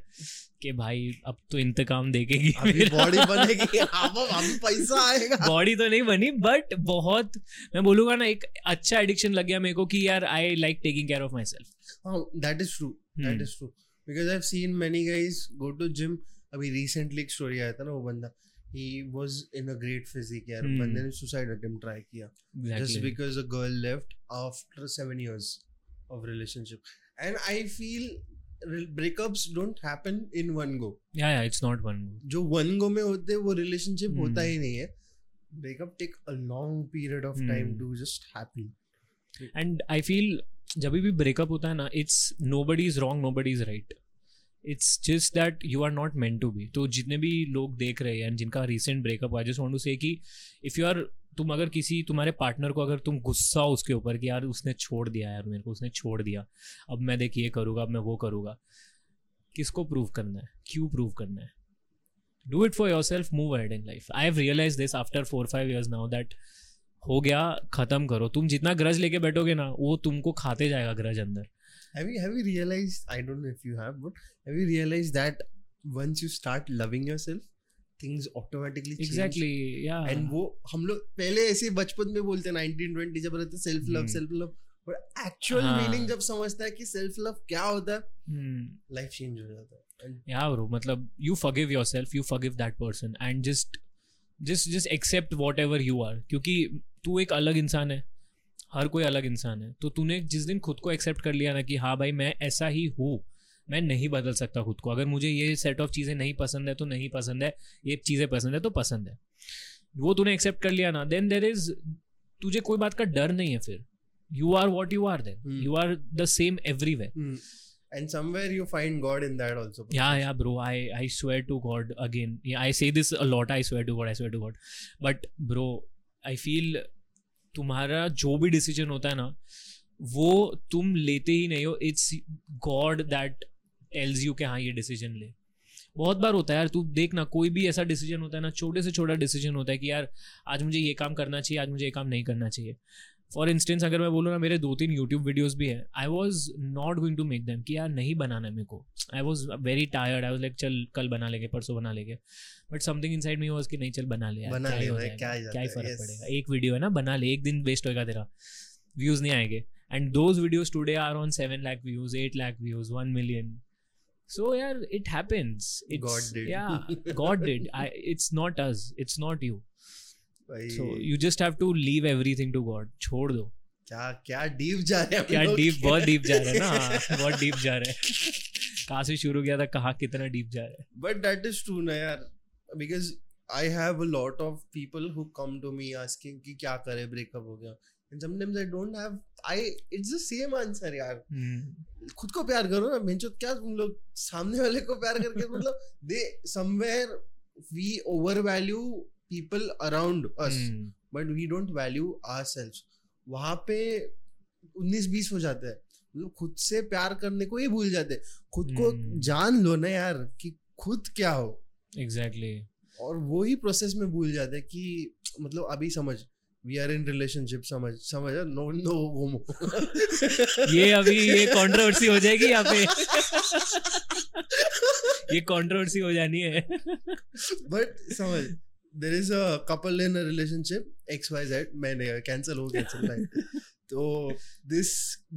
के भाई अब तो इंतकाम देखेगी बॉडी बनेगी अब अभी पैसा आएगा। बॉडी तो नहीं बनी बट बहुत मैं बोलूँगा ना एक अच्छा एडिक्शन लग गया मेरे को कि यार I like taking care of my self हाँ that is true that Hmm. is true because I've seen many guys go to gym अभी recently एक story आया था ना वो बंदा he was in a great physique यार Hmm. बंदे ने suicide attempt try किया just because a girl left after seven years of relationship and I feel re- breakups don't happen in one go yeah yeah it's not one जो one go में होते हैं वो relationship Hmm. होता ही नहीं है breakup take a long period of time Hmm. to just happen and I feel जब भी ब्रेकअप होता है ना it's nobody is wrong nobody is right it's just that you are not meant to be तो जितने भी लोग देख रहे हैं जिनका रिसेंट ब्रेकअप हुआ जस्ट वांट टू से कि इफ़ यू आर तुम अगर किसी, तुम्हारे पार्टनर को अगर तुम गुस्सा उसके ऊपर कि यार उसने छोड़ दिया यार मेरे को, उसने छोड़ दिया, अब मैं देख ये करूँगा, अब मैं वो करूँगा, किसको प्रूव करना है? क्यों प्रूव करना है? Do it for yourself move ahead in life I have realise this after four five years now that हो गया, खत्म करो। तुम जितना ग्रज लेके बैठोगे ना, वो तुमको खाते जाएगा ग्रज अंदर। Have you have you realized? I don't know if you have, but have you realized that once you start loving yourself, things automatically change. Exactly yeah And वो हम लोग पहले ऐसे बचपन में बोलते हैं 1920 जब रहते self love Hmm. Self love but actual. Meaning जब समझता है कि सेल्फ लव क्या होता है Hmm. लाइफ चेंज हो जाता है या ब्रो मतलब you forgive yourself you forgive that person and just just just accept whatever you are क्योंकि तू एक अलग इंसान है हर कोई अलग इंसान है तो तूने जिस दिन खुद को एक्सेप्ट कर लिया ना कि हाँ भाई मैं ऐसा ही हूँ मैं नहीं बदल सकता खुद को अगर मुझे ये सेट ऑफ़ चीज़ें नहीं पसंद है तो नहीं पसंद है ये चीज़ें पसंद है तो पसंद है वो तूने एक्सेप्ट कर लिया ना देन देर इज़ तुझे कोई बात का डर नहीं है फिर you are what you are then. You are the same everywhere and somewhere you find God in that also. Yeah, yeah, bro. I I swear to God again. Yeah, I say this a lot. I swear to God. I swear to God. But bro, I feel तुम्हारा जो भी डिसीज़न होता है ना, वो तुम लेते ही नहीं हो। It's God that tells you के हाँ ये डिसीज़न ले। बहुत बार होता है यार, तू देख ना, कोई भी ऐसा डिसीज़न होता है ना, छोटे से छोटा डिसीज़न होता है कि यार, आज मुझे ये काम करना चाहिए, आज मुझे ये काम नहीं करना चाहिए। फॉर इंस्टेंस अगर मैं बोलूँ ना मेरे दो तीन यूट्यूब वीडियोस भी हैं I was not going to make them कि यार नहीं बनाना मेरे को। I was very tired I was like चल कल बना लेंगे परसों बना लेंगे। बट समथिंग इन साइड में वॉज़ कि नहीं चल बना ले बना क्या ले क्या क्या ही फ़र्क. पड़ेगा। एक वीडियो है ना बना ले एक दिन वेस्ट होगा तेरा व्यूज़ नहीं आएँगे। And those videos today are on seven lakh views eight lakh views one million so yeah it happens. It's, God did. yeah god did. I, it's not us. It's not you. So you just have to leave everything to god छोड़ दो क्या क्या डीप जा रहे हैं क्या। डीप बहुत डीप जा रहा है ना हाँ, बहुत डीप जा रहा है कहाँ से शुरू किया था कहाँ कितना डीप जा रहा है But that is true ना यार because I have a lot of people who come to me asking कि क्या करे breakup हो गया and sometimes I don't have I it's the same answer यार हम्म, खुद को प्यार करो ना बेंचो क्या तुम लोग सामने वाले को प्यार करके मतलब दे somewhere we overvalue people around us hmm, but we don't value ourselves. वहाँ पे 19 20 हो जाता है। मतलब खुद से प्यार करने को ही भूल जाते हैं। खुद को हम्म। जान लो ना यार कि खुद क्या हो। Exactly. और वो ही प्रोसेस में भूल जाते हैं कि मतलब अभी समझ वी आर इन रिलेशनशिप समझ समझ नो नो होमो ये अभी ये कंट्रोवर्सी हो जाएगी यहाँ पे। ये कंट्रोवर्सी हो जानी है। बट समझ there is a couple in a relationship X Y Z मैंने कैंसिल हो गया तो this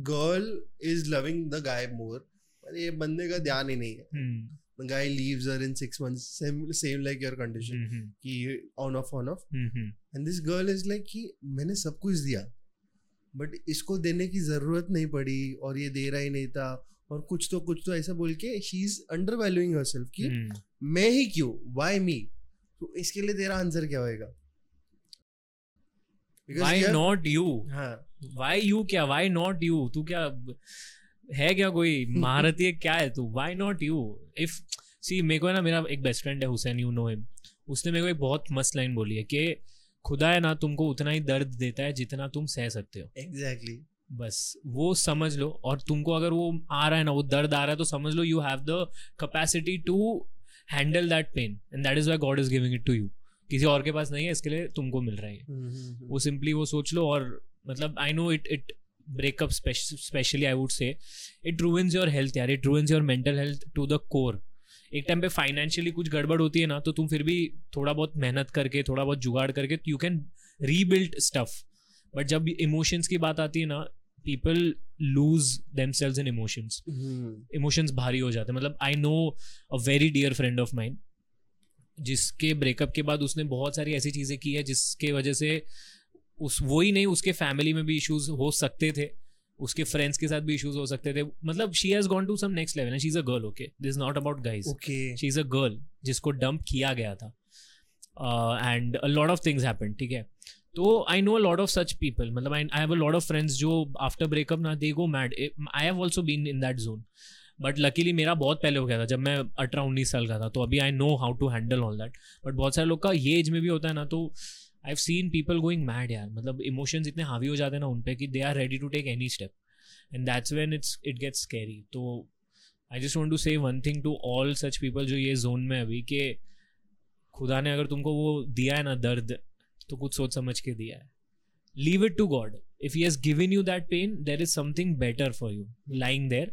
girl is loving the guy more पर ये बंदे का ध्यान ही नहीं है। Hmm, the guy leaves her in six months same same like your condition हम्म, कि on off on off hmm, hmm, and this girl is like कि मैंने सब कुछ दिया बट इसको देने की ज़रूरत नहीं पड़ी और ये दे रहा ही नहीं था और कुछ तो कुछ तो ऐसा बोल के she is undervaluing her self कि हम्म, मैं ही क्यों? वाई मी तो इसके लिए तेरा आंसर क्या होएगा? Have- नॉट यू हाँ। व्हाई यू क्या? व्हाई नॉट यू तू क्या है क्या कोई? महारती है क्या है तू? Why not you if see मेरे को है ना मेरा एक बेस्ट फ्रेंड है हुसैन यू नो हिम उसने मेरे को एक बहुत मस्त लाइन बोली है कि खुदा है ना तुमको उतना ही दर्द देता है जितना तुम सह सकते हो. Exactly exactly. बस वो समझ लो और तुमको अगर वो आ रहा है ना वो दर्द आ रहा है तो समझ लो you have the capacity to handle that pain and that is why God is giving it to you किसी और के पास नहीं है इसके लिए तुमको मिल रहा है ये। वो सिंपली वो सोच लो और मतलब I know it it breakup specially I would say it ruins your health यार it ruins your mental health to the core एक टाइम पे फाइनेंशियली कुछ गड़बड़ होती है ना तो तुम फिर भी थोड़ा बहुत मेहनत करके थोड़ा बहुत जुगाड़ करके you can rebuild stuff but जब इमोशंस की बात आती है ना people lose themselves in emotions emotions भारी हो जाते हैं। मतलब I know a very dear friend of mine जिसके ब्रेकअप के बाद उसने बहुत सारी ऐसी चीज़ें की है जिसके वजह से उस वो ही नहीं उसके फैमिली में भी इश्यूज़ हो सकते थे। उसके फ्रेंड्स के साथ भी इश्यूज़ हो सकते थे। मतलब she has gone to some next level she is a girl okay this not about guys okay she is a girl जिसको डंप किया गया था। And a lot of things happen ठीक है? तो I know a lot of such people मतलब I have a lot of friends जो आफ्टर ब्रेकअप ना they go mad I have also been in that zone but luckily मेरा बहुत पहले हो गया था, जब मैं अठारह उन्नीस साल का था तो अभी I know how to handle all that but बहुत सारे लोग का ये एज में भी होता है ना तो I have seen people going mad यार. मतलब इमोशंस इतने हावी हो जाते हैं ना उन पर कि they are ready to take any step and that's when it's it gets carry तो I just want to say one thing to all such people जो ये जोन में अभी कि खुदा ने अगर तुमको वो दिया है ना दर्द तो कुछ सोच समझ के दिया है। Leave it to God if he has given you that pain there is something better for you lying there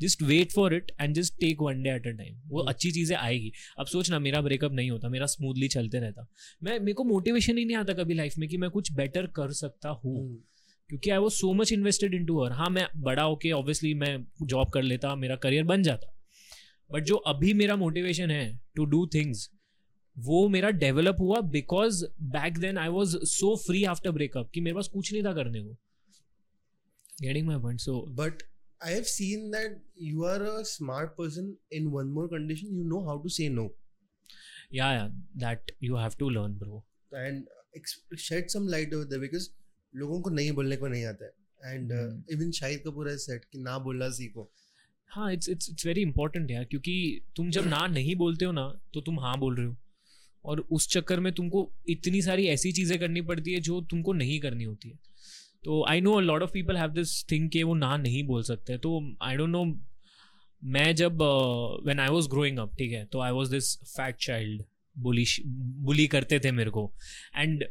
just wait for it and just take one day at a time वो Hmm. अच्छी चीज़ें आएगी। अब सोचना मेरा ब्रेकअप नहीं होता मेरा स्मूथली चलते रहता। मैं मेरे को मोटिवेशन ही नहीं आता कभी लाइफ में कि मैं कुछ बेटर कर सकता हूँ। क्योंकि I was so much invested in to her हाँ मैं बड़ा होके ऑब्वियसली मैं जॉब कर लेता मेरा करियर बन जाता। बट जो अभी मेरा मोटिवेशन है टू डू थिंग्स वो मेरा डेवलप हुआ because back then I was so free after breakup कि मेरे पास कुछ नहीं था करने को। Getting my point so But I have seen that you are a smart person in one more condition. You know how to say no. Yeah yeah that you have to learn bro ex- shed some light over there because लोगों को नहीं बोलने को नहीं आता है। And Hmm. Even Shahid Kapoor has said कि ना बोलना सीखो। हाँ it's it's it's very important यार क्योंकि तुम जब ना नहीं बोलते हो ना तो तुम हाँ बोल रहे हो। और उस चक्कर में तुमको इतनी सारी ऐसी चीज़ें करनी पड़ती है जो तुमको नहीं करनी होती है। तो I know lot of people have this thing कि वो ना नहीं बोल सकते। तो आई डोंट नो मैं जब when I was growing up ठीक है तो I was this fat child bully bully करते थे मेरे को। एंड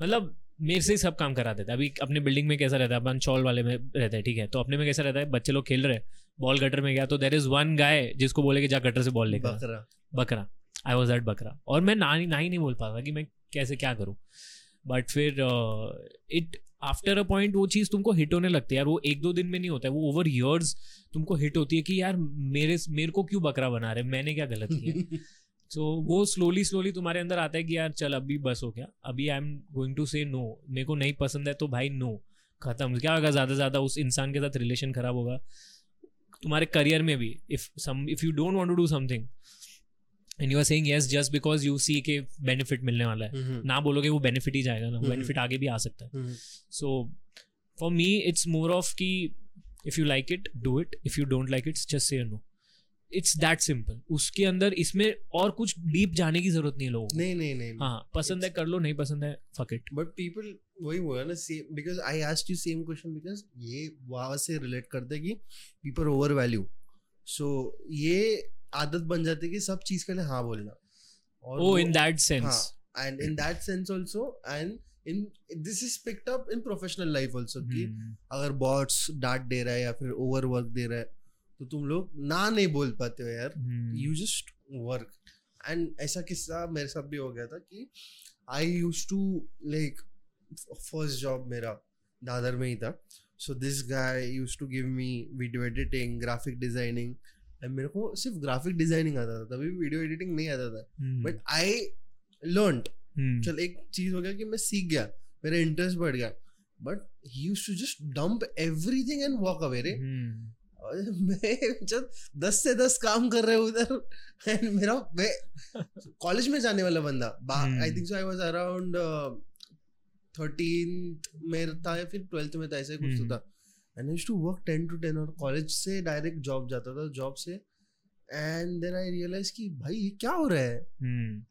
मतलब मेरे से ही सब काम कराते थे। अभी अपने बिल्डिंग में कैसा रहता है? अपन चौल वाले में रहता है ठीक है। तो अपने में कैसा रहता है? बच्चे लोग खेल रहे हैं बॉल गटर में गया तो देर इज़ वन गाय जिसको बोले कि जा गटर से बॉल लेकर बकरा। बकरा। आई वॉज़ दैट बकरा और मैं ना ना ही नहीं बोल पाता कि मैं कैसे क्या करूँ। बट फिर इट आफ्टर अ पॉइंट वो चीज़ तुमको हिट होने लगती है यार। वो एक दो दिन में नहीं होता है। वो ओवर ईयर्स तुमको हिट होती है कि यार मेरे मेरे को क्यों बकरा बना रहे? मैंने क्या गलत किया? सो so, वो स्लोली स्लोली तुम्हारे अंदर आता है कि यार चल अभी बस हो गया। अभी I am going to say no मेरे को नहीं पसंद है तो भाई नो खत्म। क्या होगा? ज़्यादा से ज़्यादा उस इंसान के साथ रिलेशन खराब होगा। तुम्हारे करियर में भी if some if you don't want to do something and you are saying yes just because you see के बेनिफिट मिलने वाला है। हम्म, ना बोलोगे वो बेनिफिट ही जाएगा ना वो हम्म। बेनिफिट आगे भी आ सकता है। So for me it's more of कि if you like it do it if you don't like it just say no it's that simple उसके अंदर इसमें और कुछ डीप जाने की ज़रूरत नहीं है लोगों नहीं नहीं नहीं हाँ पसंद है कर लो नहीं पसंद है फक इट बट पीपल वही हुआ ना same because I asked you same question because ये वहाँ से रिलेट करते हैं कि पीपल ओवर वैल्यू सो ये आदत बन जाती है कि सब चीज़ के लिए हाँ बोलना और ओ वो- इन दैट सेंस हाँ and in that sense also and in this is picked up in professional life also कि हम्म। अगर बॉट्स डांट दे रहा है या फिर ओवर वर्क दे रहा है तो तुम लोग ना नहीं बोल पाते हो यार। यू जस्ट वर्क एंड ऐसा किस्सा मेरे साथ भी हो गया था कि I use to like first job मेरा दादर में ही था। So this guy use to give me video editing graphic designing मेरे को सिर्फ़ ग्राफिक डिज़ाइनिंग आता था तभी वीडियो एडिटिंग नहीं आता था। But I learn. चल एक चीज़ हो गया कि मैं सीख गया मेरा इंटरेस्ट बढ़ गया but he use to just dump everything and walk away रे हम्म। मैं जब दस से दस काम कर रहे उधर एंड मेरा मैं कॉलेज में जाने वाला बंदा I Hmm. Think so I was around thirteen में था या फिर ट्वेल्थ में था ऐसा कुछ तो Hmm. था and I to work ten to ten और कॉलेज से डायरेक्ट जॉब जाता था जॉब से। एंड देन आई रियलाइज़ कि भाई ये क्या हो रहा है?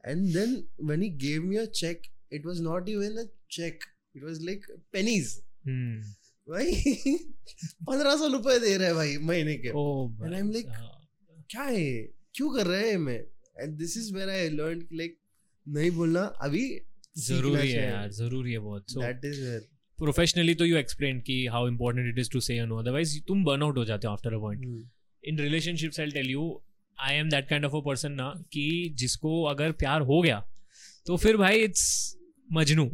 And then when he gave me a check, it was not even a check. It was like pennies. हम्म। भाई पंद्रह सौ रुपए दे रहे हैं भाई महीने के। ओ And I'm like, क्या है? क्या कर रहे हैं मैं? And this is where I learn like नहीं बोलना अभी ज़रूरी है यार ज़रूरी है बहुत। दैट इज़ वेयर प्रोफेशनली तो यू एक्सप्लेन कि how important it is to say no otherwise तुम बर्न आउट हो जाते हो after a point. In relationships I tell you I am that kind of a person ना कि जिसको अगर प्यार हो गया तो फिर भाई इट्स मजनू।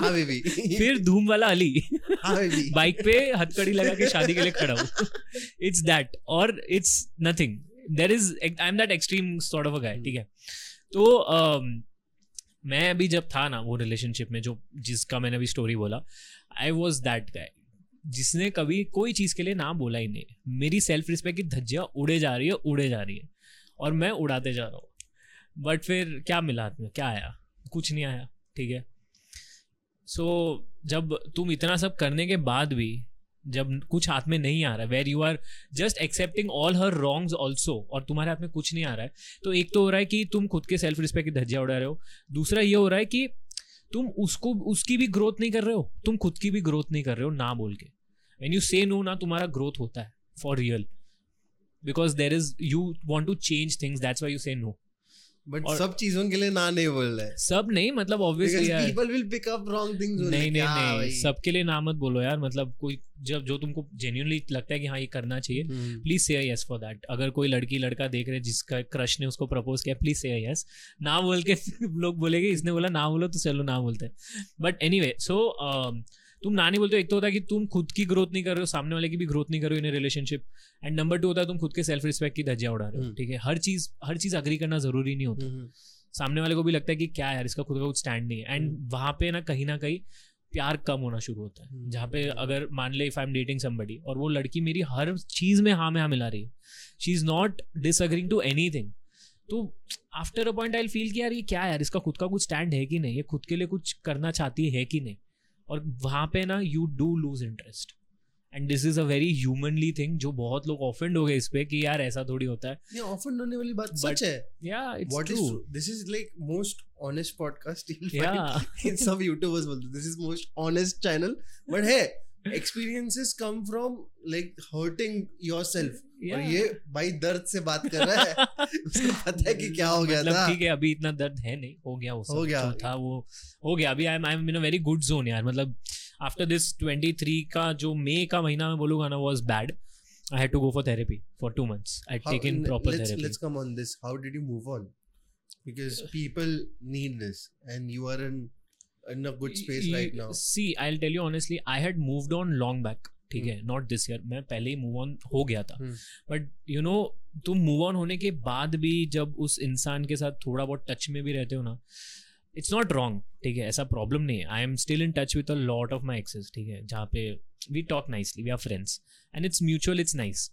हाँ बेबी फिर धूम वाला अली। हाँ बेबी बाइक पे हथकड़ी लगा के शादी के लिए खड़ा हूँ। इट्स दैट और it's nothing there is I am that extreme sort of a guy ठीक है? तो um, मैं अभी जब था ना वो रिलेशनशिप में जो जिसका मैंने अभी स्टोरी बोला आई वॉज़ दैट गाय जिसने कभी कोई चीज़ के लिए ना बोला ही नहीं। मेरी सेल्फ रिस्पेक्ट की धज्जियाँ उड़े जा रही है उड़े जा रही है। और मैं उड़ाते जा रहा हूँ। बट फिर क्या मिला हाथ में क्या आया? कुछ नहीं आया ठीक है? सो so, जब तुम इतना सब करने के बाद भी जब कुछ हाथ में नहीं आ रहा है where you are just accepting all her wrongs also और तुम्हारे हाथ में कुछ नहीं आ रहा है तो एक तो हो रहा है कि तुम खुद के सेल्फ रिस्पेक्ट की धज्जियाँ उड़ा रहे हो। दूसरा ये हो रहा है कि तुम उसको, उसकी भी ग्रोथ नहीं कर रहे हो। तुम खुद की भी ग्रोथ नहीं कर रहे हो ना बोल के। वेन यू से नो ना तुम्हारा ग्रोथ होता है for real because there is you want to change things that's why you say no but सब चीज़ों के लिए ना नहीं बोल रहा है। सब नहीं मतलब obviously people will pick up wrong things only. नहीं नहीं नहीं सबके लिए ना मत बोलो यार मतलब कोई जब जो तुमको जेन्यूनली लगता है कि हाँ ये करना चाहिए. प्लीज़ से यस फॉर दैट अगर कोई लड़की लड़का देख रहे जिसका क्रश ने उसको प्रपोज किया प्लीज़ से यस ना बोल के लोग बोलेंगे इसने बोला ना बोलो तो चलो ना बोलते हैं। बट एनी सो तुम ना नहीं बोलते एक तो होता है कि तुम खुद की ग्रोथ नहीं कर रहे हो सामने वाले की भी ग्रोथ नहीं कर रहे हो in relationship and number two होता है तुम खुद के सेल्फ रिस्पेक्ट की धज्जियाँ उड़ा रहे हो हम्म। ठीक है? हर चीज़ हर चीज़ अग्री करना ज़रूरी नहीं होता। हम्म. सामने वाले को भी लगता है कि क्या यार इसका खुद का कुछ स्टैंड नहीं है। एंड हम्म। वहाँ पे ना कहीं ना कहीं प्यार कम होना शुरू होता है। हम्म। जहाँ पे अगर मान ले if I am dating somebody और वो लड़की मेरी हर चीज़ में हाँ में हाँ मिला रही है। She is not disagreeing to any तो after a point I feel कि यार ये क्या यार इसका खुद का कुछ स्टैंड है कि नहीं? ये खुद के लिए कुछ करना चाहती है कि नहीं? और वहाँ पे ना you do lose interest and this is a very humanly thing जो बहुत लोग ऑफेंड हो गए इस पे कि यार ऐसा थोड़ी होता है। ये ऑफेंड होने वाली बात सच है। Yeah it's true this is like most honest podcast in सब यूट्यूबर्स बोलते this is most honest channel but है experiences come from like hurting yourself. और ये भाई दर्द से बात कर रहा है। उसको पता है कि क्या हो गया मतलब था। ठीक है अभी इतना दर्द है नहीं। हो गया वो हो गया। था वो हो गया। अभी I am I am in a very good zone यार। मतलब आफ्टर दिस 23 का जो मई का महीना मैं बोलूँगा ना was bad I had to go for therapy for two months I taken proper let's, therapy let's come on this. How did you move on? Because people need this and you are in in a good space right now. See I tell you honestly I had moved on long back ठीक है नॉट दिस ईयर मैं पहले ही मूव ऑन हो गया था। बट यू नो तुम मूव ऑन होने के बाद भी जब उस इंसान के साथ थोड़ा बहुत टच में भी रहते हो ना इट्स नॉट रॉन्ग ठीक है ऐसा प्रॉब्लम नहीं है। I am still in touch with a lot of my exes ठीक है जहाँ पे we talk nicely we are friends and it's mutual it's nice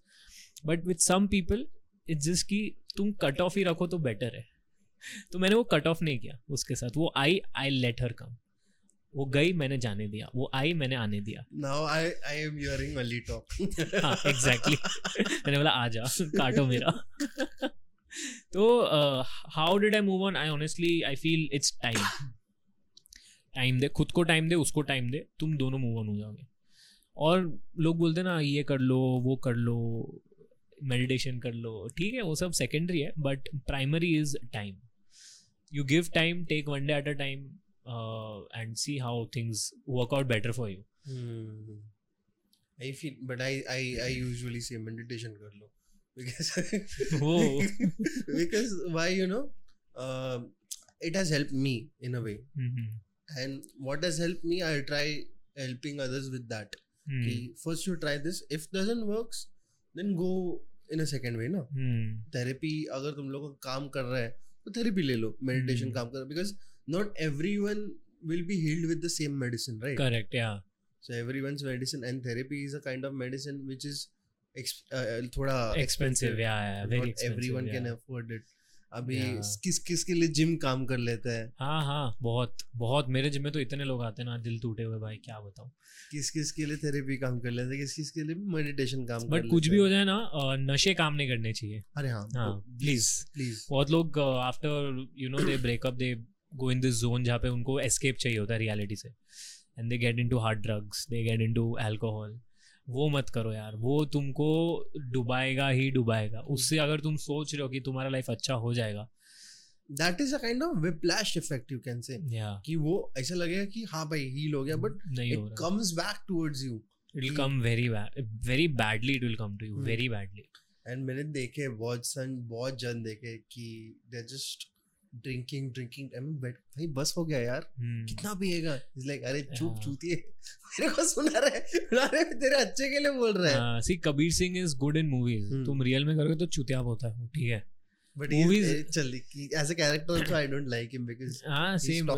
but with some people it's just कि तुम कट ऑफ़ ही रखो तो बेटर है। तो मैंने वो कट ऑफ़ नहीं किया उसके साथ। वो आई आई लेट हर कम वो गई मैंने जाने दिया। वो आई मैंने आने दिया। Now i i am hearing only talk. हाँ एग्जैक्टली मैंने बोला आ जा काटो मेरा। तो how did I move on I honestly I feel it's time time दे खुद को टाइम दे उसको टाइम दे। तुम दोनों मूव ऑन हो जाओगे। और लोग बोलते ना ये कर लो वो कर लो मेडिटेशन कर लो। ठीक है वो सब सेकेंडरी है but primary is time you give time take one day at a time and see how things work out better for you Hmm. I feel, but I I I usually say meditation कर लो because Oh. because why you know uh, it has helped me in a way mm-hmm. and what has helped me I'll try helping others with that Hmm. कि first you try this if doesn't works then go in a second way ना Hmm. थेरेपी अगर तुम लोग काम कर रहा है थेरेपी ले लो मेडिटेशन काम कर because not everyone will be healed with the same medicine right correct yeah so everyone medicine and therapy is a kind of medicine which is थोड़ा एक्सपेंसिव या very everyone can afford it अभी किस किस के लिए जिम काम कर लेते हैं? हाँ हाँ बहुत बहुत मेरे जिम में तो इतने लोग आते हैं ना दिल टूटे हुए भाई क्या बताऊँ। किस किस के लिए थेरेपी काम कर लेते हैं? किस किस के लिए मेडिटेशन काम बट कुछ भी हो जाए ना नशे काम नहीं करने चाहिए। अरे हाँ हाँ, please. प्लीज़ बहुत लोग after you know they breakup they go in this zone जहाँ पे उनको एस्केप चाहिए होता है रियलिटी से। And they get into hard drugs they get into alcohol वो मत करो यार वो तुमको डुबाएगा ही डुबाएगा। उससे अगर तुम सोच रहे हो कि तुम्हारा लाइफ अच्छा हो जाएगा। That is a kind of whiplash effect you can say कि वो ऐसा लगेगा कि हाँ भाई हील हो गया बट नहीं हो it comes back towards you it will come very very badly it will come to you. Very badly and मैंने देखे बहुत सन बहुत जन देखे कि they just drinking drinking I mean भाई बस हो गया यार। Hmm. कितना पिएगा? इज़ लाइक अरे चुप हाँ। चूतिए मेरे को सुना रहे सुना रहे तेरे अच्छे के लिए बोल रहे हैं। See Kabir Singh is good in movies. तुम रियल में करोगे तो चुतियाप होता है ठीक है। बट movies- चल as a character also I don't like him because हाँ सेम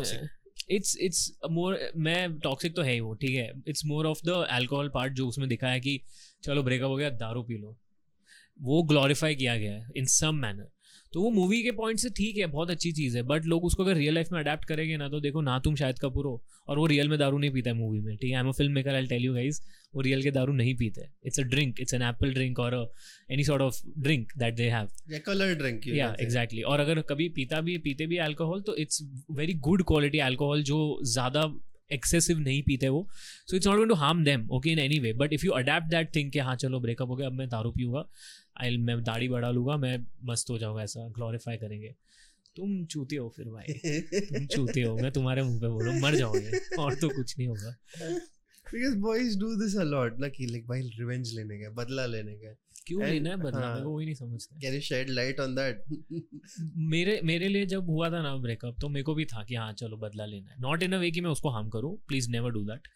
इट्स इट्स मोर मैं टॉक्सिक तो है ही वो ठीक है। It's more of the alcohol part जो उसमें दिखा है कि चलो ब्रेकअप हो गया दारू पी लो। वो ग्लोरीफाई किया गया है इन सम मैनर तो वो मूवी के पॉइंट से ठीक है बहुत अच्छी चीज़ है बट लोग उसको अगर रियल लाइफ में अडेप्ट करेंगे ना तो देखो ना तुम शायद कपूर हो और वो रियल में दारू नहीं पीता है मूवी में ठीक है? I am a filmmaker I tell you guys वो रियल के दारू नहीं पीते it's a drink it's an apple drink और any sort of drink that they have colour drink या एग्जैक्टली और अगर कभी पीता भी पीते भी अल्कोहल तो it's very good quality alcohol जो ज़्यादा एक्सेसिव नहीं पीते वो so it's not going to harm them okay in any way but if you adapt that thing कि हाँ चलो ब्रेकअप हो गया अब मैं दारू पीऊँगा आई मैं दाढ़ी बढ़ा लूँगा मैं मस्त हो जाऊँगा ऐसा ग्लोरीफाई करेंगे। तुम चूते हो फिर भाई। तुम चूते हो मैं तुम्हारे मुँह पे बोलूँ मर जाओगे और तो कुछ नहीं होगा। Because boys do this a lot ना कि लाइक भाई रिवेंज लेने का बदला लेने का। क्यों And- लेना है बदला? हाँ। मेरे को वही नहीं समझता। Can you shed light on that मेरे मेरे लिए जब हुआ था ना ब्रेकअप तो मेरे को भी था कि हाँ चलो बदला लेना है। नॉट इन अ वे कि मैं उसको हार्म करूँ प्लीज़ नेवर डू दैट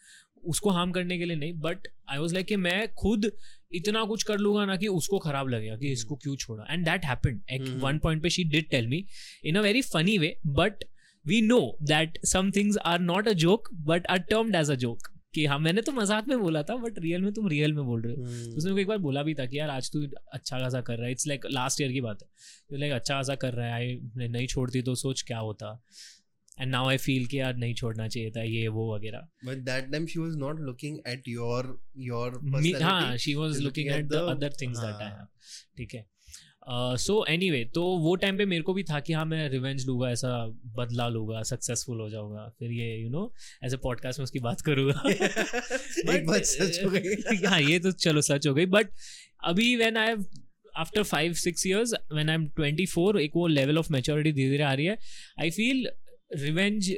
उसको हार्म करने के लिए नहीं बट आई वॉज़ लाइक कि मैं खुद इतना कुछ कर लूँगा ना कि उसको खराब लगेगा कि इसको क्यों छोड़ा। And that happened hmm. One point पे she did tell me in a very funny way but we know that some things are not a joke but are termed as a joke कि हाँ मैंने तो मज़ाक में बोला था बट रियल में तुम रियल में बोल रहे हो। Hmm. तो उसने को एक बार बोला भी था कि यार आज तू अच्छा खासा कर रहा है। इट्स लाइक लास्ट ईयर की बात है। लाइक अच्छा खासा कर रहा है आई नहीं छोड़ती तो सोच क्या होता। एंड नाउ आई फील कि यार नहीं छोड़ना चाहिए था ये वो वगैरह। But that time she was not looking at your your Me- personality. हाँ she was looking looking at at the the- other things that I. Have ठीक है। सो एनी वे तो वो टाइम पे मेरे को भी था कि हाँ मैं रिवेंज लूँगा ऐसा बदला लूँगा सक्सेसफुल हो जाऊँगा। फिर ये यू नो ऐसे पॉडकास्ट में उसकी बात करूँगा। एक बात सच हो गई। हाँ ये तो चलो सच हो गई। बट अभी when I after five six years when I am twenty four एक वो लेवल ऑफ़ मेच्योरिटी धीरे धीरे आ रही है। आई फील रिवेंज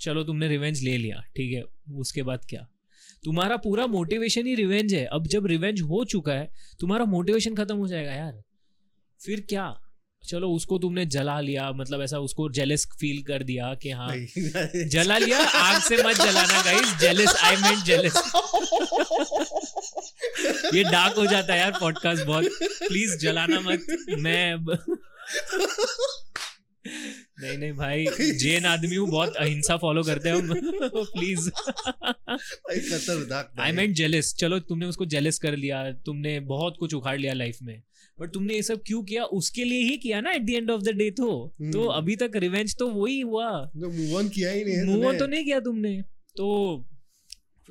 चलो तुमने रिवेंज ले लिया ठीक है उसके बाद क्या? तुम्हारा पूरा मोटिवेशन ही रिवेंज है। अब जब रिवेंज हो चुका है तुम्हारा मोटिवेशन खत्म हो जाएगा यार। फिर क्या? चलो उसको तुमने जला लिया मतलब ऐसा उसको जेलस फील कर दिया कि हाँ जला लिया आग से मत जलाना guys jealous I meant jealous ये डार्क हो जाता है यार पॉडकास्ट बहुत। प्लीज़ जलाना मत मैं नहीं नहीं भाई जैन आदमी हूँ बहुत अहिंसा फॉलो करते हैं हम प्लीज़ भाई खतरनाक आई मेंट जेलस चलो तुमने उसको जेलस कर लिया तुमने बहुत कुछ उखाड़ लिया लाइफ में। बट तुमने ये सब क्यों किया? उसके लिए ही किया ना at the end of the day तो। तो हम्म। अभी तक रिवेंज तो वही हुआ। तो मूव ऑन किया ही नहीं मूव ऑन तो नहीं किया तुमने। तो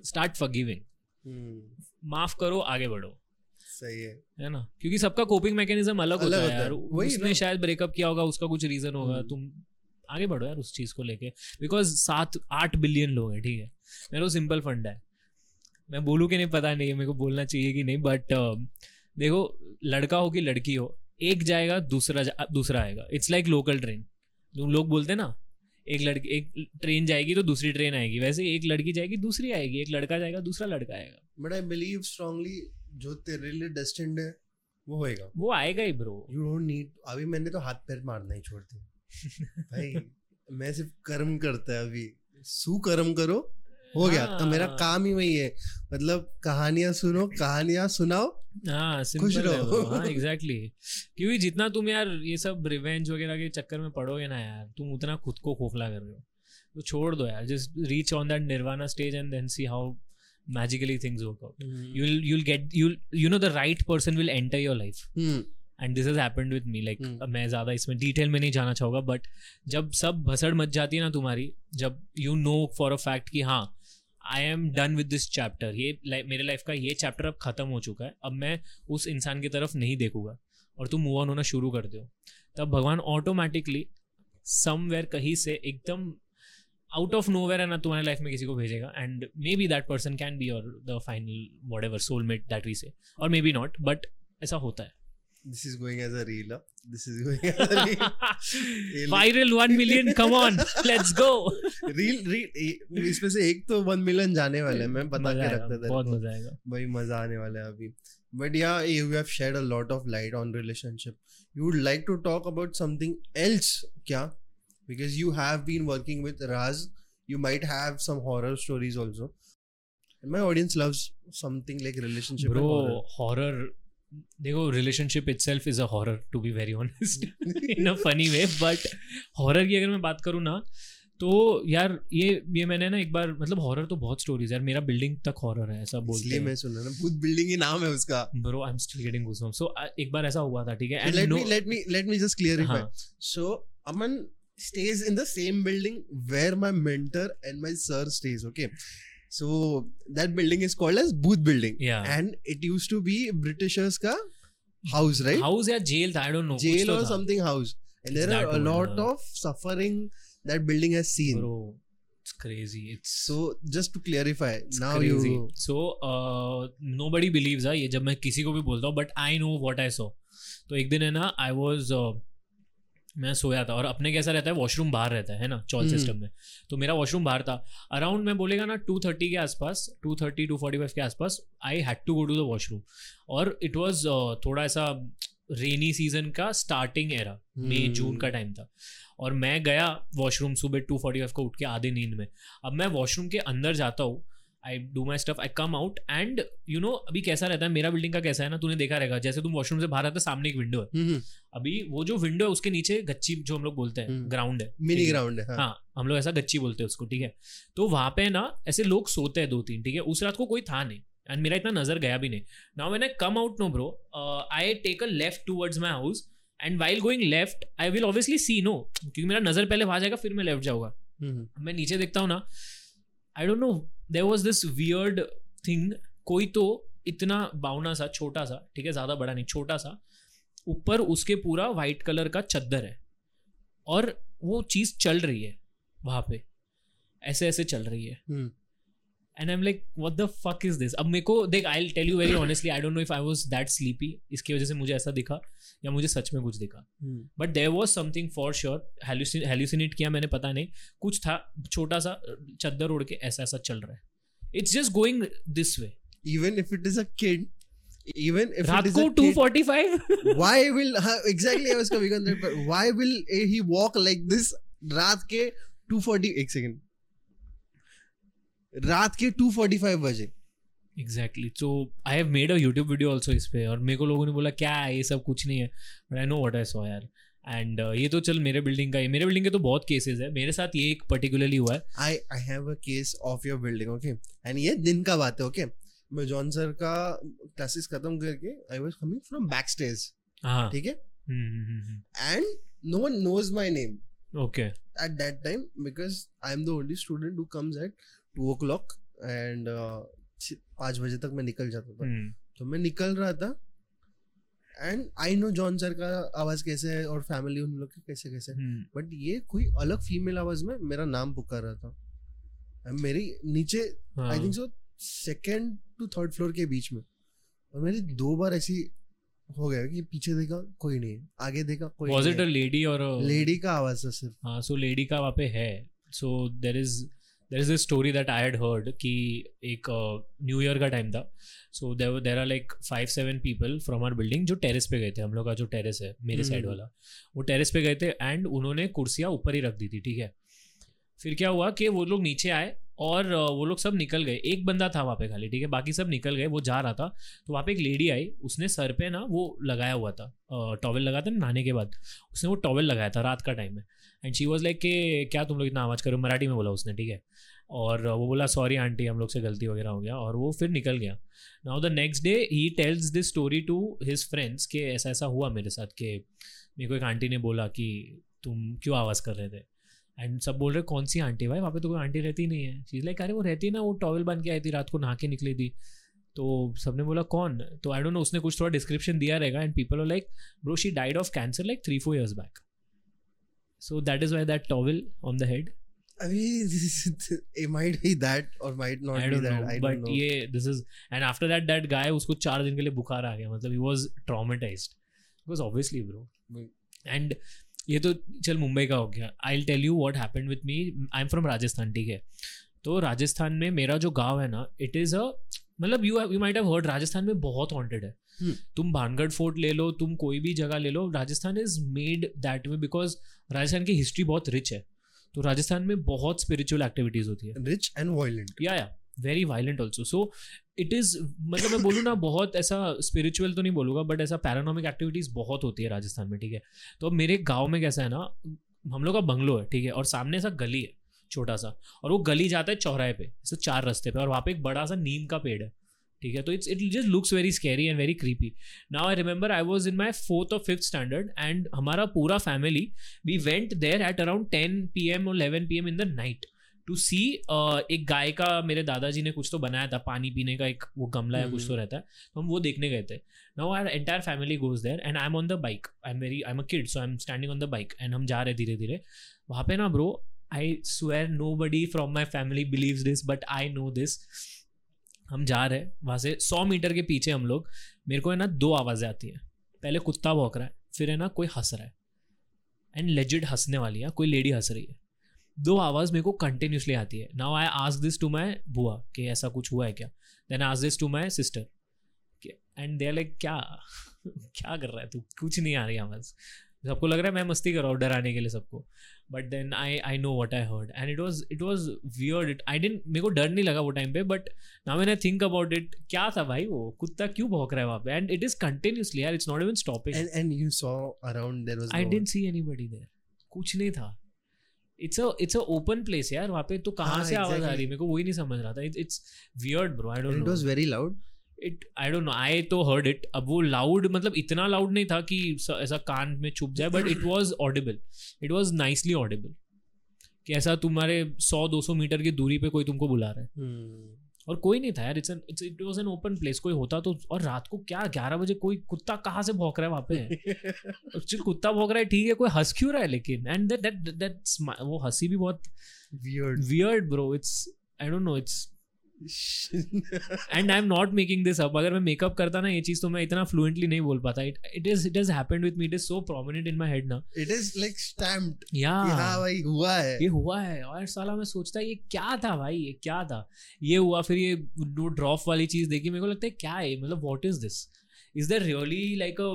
स्टार्ट फॉरगिविंग हम्म, माफ़ करो आगे बढ़ो। सही है। है ना? क्योंकि सबका कोपिंग मैकेनिज्म अलग अलग होता है। यार। उसने शायद ब्रेकअप किया होगा उसका कुछ रीजन होगा। हम्म। तुम आगे बढ़ो यार उस चीज़ को लेके। बिकॉज़ सात आठ बिलियन लोग हैं ठीक है? मेरा सिंपल फंड है। मैं बोलूँ कि नहीं पता नहीं है मेरे को बोलना चाहिए कि नहीं बट देखो लड़का हो कि लड़की हो एक जाएगा दूसरा जा, दूसरा आएगा। इट्स लाइक लोकल ट्रेन तुम लोग बोलते हैं ना एक लड़की एक ट्रेन जाएगी तो दूसरी ट्रेन आएगी। वैसे एक लड़की जाएगी दूसरी आएगी। एक लड़का जाएगा दूसरा लड़का आएगा। बट आई बिलीव स्ट्रांगली जो तेरे लिए डेस्टिन्ड है वो होएगा। वो आएगा ही ब्रो यू डोंट नीड अभी मैंने तो हाथ पैर मारना ही छोड़ दिया। भाई मैं सिर्फ़ कर्म करता है अभी। सु कर्म करो हो गया। तो मेरा हाँ। काम ही वही है। मतलब कहानियाँ सुनो कहानियाँ सुनाओ। हाँ खुश सिंपल है रहो। हाँ एग्जैक्टली क्योंकि जितना तुम यार ये सब रिवेंज वगैरह के चक्कर में पड़ोगे ना यार तुम उतना खुद को खोखला कर रहे हो। तो छोड़ दो यार just reach on that nirvana stage and then see how magically things work out Hmm. you'll you'll get you'll you know the right person will enter your life Hmm. And this has happened with me like. मैं ज़्यादा इसमें डिटेल में नहीं जाना चाहूँगा बट जब सब भसड़ मच जाती है ना तुम्हारी जब you know for a fact कि हाँ I am done with this chapter ये like, मेरे लाइफ का ये चैप्टर अब खत्म हो चुका है अब मैं उस इंसान की तरफ़ नहीं देखूँगा और तुम मूव ऑन होना शुरू कर दो तब भगवान ऑटोमेटिकली समवेयर कहीं से एकदम आउट ऑफ़ नो वेयर है ना तुम्हारे लाइफ में किसी को भेजेगा। And maybe that person can be your the final whatever soulmate that we say और मे बी नॉट बट ऐसा होता है। This is going as a reel. Huh? This is going as a reel. Viral one million come on let's go reel reel इसमें से एक तो वन मिलियन जाने वाले हैं मैं बता के रखता था बहुत मज़ा आएगा। भाई मज़ा आने वाला है अभी। बट या you have shared a lot of light on relationship you would like to talk about something else क्या? Because you have been working with Raj you might have some horror stories also. And my audience loves something like relationship and horror. Horror देखो relationship itself is a horror to be very honest in a funny way but horror की अगर मैं बात करूँ ना तो यार ये ये मैंने ना एक बार मतलब हॉरर तो बहुत स्टोरीज यार मेरा बिल्डिंग तक हॉरर है ऐसा बोलते इसलिए हैं। मैं सुन रहा ना भूत बिल्डिंग ही नाम है उसका। Bro I am still getting goosebumps so एक बार ऐसा हुआ था ठीक है? And let no me let me let me just clarify. हाँ। So aman stays in the same building where my mentor and my sir stays okay so that building is called as booth building या and it used to be britishers ka house right house या जेल था I don't know jail or something house and there It's are a lot of suffering that building has seen bro it's crazy it's so just to clarify now crazy. you So uh, nobody believes हाँ ये जब मैं किसी को भी बोलता हूँ but I know what I saw तो एक दिन है ना आई वाज मैं सोया था और अपने कैसा रहता है वॉशरूम बाहर रहता है ना चॉल हम्म। सिस्टम में। तो मेरा वॉशरूम बाहर था। अराउंड मैं बोलेगा ना टू थर्टी के आसपास two thirty two forty five के आसपास I had to go to the washroom और इट वॉज़ थोड़ा ऐसा रेनी सीज़न का स्टार्टिंग एरा मई हम्म। जून का टाइम था। और मैं गया वॉशरूम सुबह टू फोर्टी फाइव को उठ के आधे नींद में। अब मैं वॉशरूम के अंदर जाता हूँ I do my stuff I come out and you know अभी कैसा रहता है मेरा बिल्डिंग का कैसा है ना तूने देखा रहेगा जैसे तुम वॉशरूम से बाहर आते सामने एक विंडो है। hmm अभी वो जो विंडो है उसके नीचे गच्ची जो हम लोग बोलते हैं हम्म। ग्राउंड है mini ठीक है? हाँ. हाँ हम लोग ऐसा गच्ची बोलते हैं उसको ठीक है तो वहाँ पे ना ऐसे लोग सोते हैं दो तीन ठीक है उस रात को कोई था नहीं एंड मेरा इतना नज़र गया भी नहीं now when I come out no bro I take a left towards my house and while going left I will obviously see no क्योंकि मेरा नज़र पहले वहाँ जाएगा फिर मैं लेफ़्ट जाऊँगा हम्म, मैं नीचे देखता हूँ ना I don't know there was this weird thing कोई तो इतना बाउना सा छोटा सा ठीक है ज़्यादा बड़ा नहीं छोटा सा ऊपर उसके पूरा वाइट कलर का चद्दर है। और वो चीज़ चल रही है वहाँ पे। ऐसे ऐसे चल रही है. And I am like what the fuck is this अब मेरे को देख I tell you very honestly I don't know if I was that sleepy इसकी वजह से मुझे ऐसा दिखा या मुझे सच में कुछ दिखा. But there was something for sure hallucinate किया मैंने पता नहीं कुछ था छोटा सा चद्दर उड़ के ऐसा ऐसा चल रहा है। It's just going this way even if it is a kid even if kid, 245 why will हाँ, exactly I was coming on that but why will he walk like this रात के 240 एक सेकंड रात के 245 बजे। Exactly so I have made a YouTube video also इस पे और मेरे को लोगों ने बोला क्या है ये सब? कुछ नहीं है. But I know what I saw यार. एंड ये तो चल मेरे बिल्डिंग का है मेरे बिल्डिंग के तो बहुत केसेस है। मेरे साथ ये एक पर्टिकुलरली हुआ है। I I have a case of your building okay? And ये दिन का बात है okay? मैं जॉन सर का क्लासेस खत्म करके I was coming from back stage हाँ। ठीक है? हम्म, and no one knows my name okay at that time because I'm the only student who comes at two o'clock and uh, छ- पाँच बजे तक मैं निकल जाता था। हम्म, तो मैं निकल रहा था and I know John sir का आवाज़ कैसे है और फैमिली उन लोग के कैसे कैसे हम्म, बट ये कोई अलग फीमेल आवाज़ में मेरा नाम पुकार रहा था। मेरी नीचे आई हाँ। Think so second to third floor के बीच में। और मेरी दो बार ऐसी हो गया कि पीछे देखा कोई नहीं आगे देखा कोई was नहीं or a लेडी का आवाज़ था सिर्फ़। हाँ सो लेडी का वहाँ पे है। So there is there is a story that I had heard कि एक न्यू ईयर का टाइम था। So there there are like five seven people from our building जो टेरेस पे गए थे हम लोग का जो टेरेस है मेरे साइड हम्म। वाला। वो टेरेस पे गए थे एंड उन्होंने कुर्सियाँ ऊपर ही रख दी थी ठीक है? फिर क्या हुआ कि वो लोग नीचे आए और वो लोग सब निकल गए। एक बंदा था वहाँ पे खाली, ठीक है? बाकी सब निकल गए, वो जा रहा था। तो वहाँ पे एक लेडी आई, उसने सर पे ना वो लगाया हुआ था टॉवल लगा था ना, नहाने के बाद, उसने वो टॉवल लगाया था रात का टाइम में। एंड शी वॉज़ लाइक कि, क्या तुम लोग इतना आवाज़ करो मराठी में बोला उसने, ठीक है? और, वो बोला सॉरी आंटी हम लोग से गलती वगैरह हो गया। और वो फिर निकल गया। Now the next day he tells this story to his friends कि ऐसा ऐसा हुआ मेरे साथ कि मेरे को एक आंटी ने बोला कि, तुम क्यों आवाज़ कर रहे थे? एंड सब बोल रहे कौन सी आंटी भाई? वहाँ पे तो कोई आंटी रहती नहीं है. चीज़ लाइक अरे वो रहती है ना वो टॉवल बन के आई थी रात को नहा के निकली थी. तो सबने बोला कौन? तो आई डोंट नो उसने कुछ थोड़ा डिस्क्रिप्शन दिया रहेगा and people like bro she died of cancer like three four years back so that is why that towel on the head I mean, it might be that or might not I be that. know, I but know. ये this is and after that that guy उसको चार दिन के लिए बुखार आ गया मतलब he was traumatized. Because obviously bro. And ये तो चल मुंबई का हो गया। I tell you what happened with me I am from Rajasthan ठीक है? तो राजस्थान में मेरा जो गाँव है ना इट इज़ अ मतलब you you might have heard Rajasthan में बहुत हॉन्टेड है। Hmm. तुम भानगढ़ फोर्ट ले लो तुम कोई भी जगह ले लो Rajasthan is made that way because Rajasthan की हिस्ट्री बहुत रिच है। तो राजस्थान में बहुत स्पिरिचुअल एक्टिविटीज़ होती है। रिच and violent. या या very violent also so it is मतलब मैं बोलूँ ना, बहुत ऐसा स्पिरिचुअल तो नहीं बोलूँगा बट ऐसा पैरानॉमिक एक्टिविटीज़ बहुत होती है राजस्थान में, ठीक है? तो मेरे गाँव में कैसा है ना, हम लोग का बंगलो है, ठीक है? और सामने ऐसा गली है, छोटा सा, और वो गली जाता है चौराहे पे, ऐसे चार रास्ते पे, और वहाँ पे एक बड़ा सा नीम का पेड़ है, ठीक है? तो it's it just looks very scary and very creepy now I remember I was in my fourth और फिफ्थ स्टैंडर्ड एंड हमारा पूरा family we went there at around ten P M और eleven P M in the night to see एक गाय का मेरे दादाजी ने कुछ तो बनाया था पानी पीने का एक वो गमला या कुछ तो रहता है तो हम वो देखने गए थे। Now our entire family goes there and I am on the bike I am very I am a kid so I am standing on the bike and हम जा रहे धीरे धीरे वहाँ पे ना bro I swear nobody from my family believe this but I know this हम जा रहे हैं वहाँ से सौ मीटर के पीछे हम लोग मेरे को है ना दो आवाज़ें आती हैं। पहले कुत्ता भौंक रहा है फिर है ना कोई हंस रहा है। एंड लेजिड हंसने वाली है कोई लेडी हंस रही है। दो आवाज़ मेरे को कंटिन्यूसली आती है। Now I ask this to my बुआ कि ऐसा कुछ हुआ है क्या? Then ask this to my sister and they like क्या? क्या कर रहा है तू? कुछ नहीं आ रही आवाज़। सबको लग रहा है मैं मस्ती कर रहा हूँ डराने के लिए सबको। But then I I know what I heard and it was it was weird it I didn't मेरे को डर नहीं लगा वो टाइम पे but now when I think about it क्या था भाई वो? कुत्ता क्यों भौंक रहा है वहाँ पे? एंड इट इज़ कंटिन्यूसली यार it's not even stopping and you saw around there was I see anybody there कुछ नहीं था। It's a it's a open place यार वहाँ पे तो कहाँ हाँ, से आवाज़ आ रही है? मेरे को वही नहीं समझ रहा था। It's weird bro I don't know it was very loud it I don't know I तो हर्ड इट अब वो लाउड मतलब इतना लाउड नहीं था कि ऐसा कान में छुप जाए but it was audible it was nicely audible कि ऐसा तुम्हारे सौ दो सौ मीटर की दूरी पे कोई तुमको बुला रहा है। Hmm. और कोई नहीं था यार it's it's it was an open place कोई होता तो और रात को क्या 11 बजे कोई कुत्ता कहाँ से भौंक रहा है वहाँ पे? एक्चुअली कुत्ता भौंक रहा है ठीक है कोई हंस क्यों रहा है लेकिन? एंड दैट दैट दैट वो हँसी भी बहुत weird weird bro it's I don't know it's and I am not making this up अगर मैं मेकअप करता ना ये चीज़ तो मैं इतना फ्लुएंटली नहीं बोल पाता. It it is it has happened with me it is so prominent in my head ना. It is like stamped. या हाँ भाई हुआ है. ये हुआ है. और साला मैं सोचता ये क्या था भाई? ये क्या था? ये हुआ फिर ये वो ड्रॉप वाली चीज़ देखी. मेरे को लगता है क्या है मतलब what is this is there really like a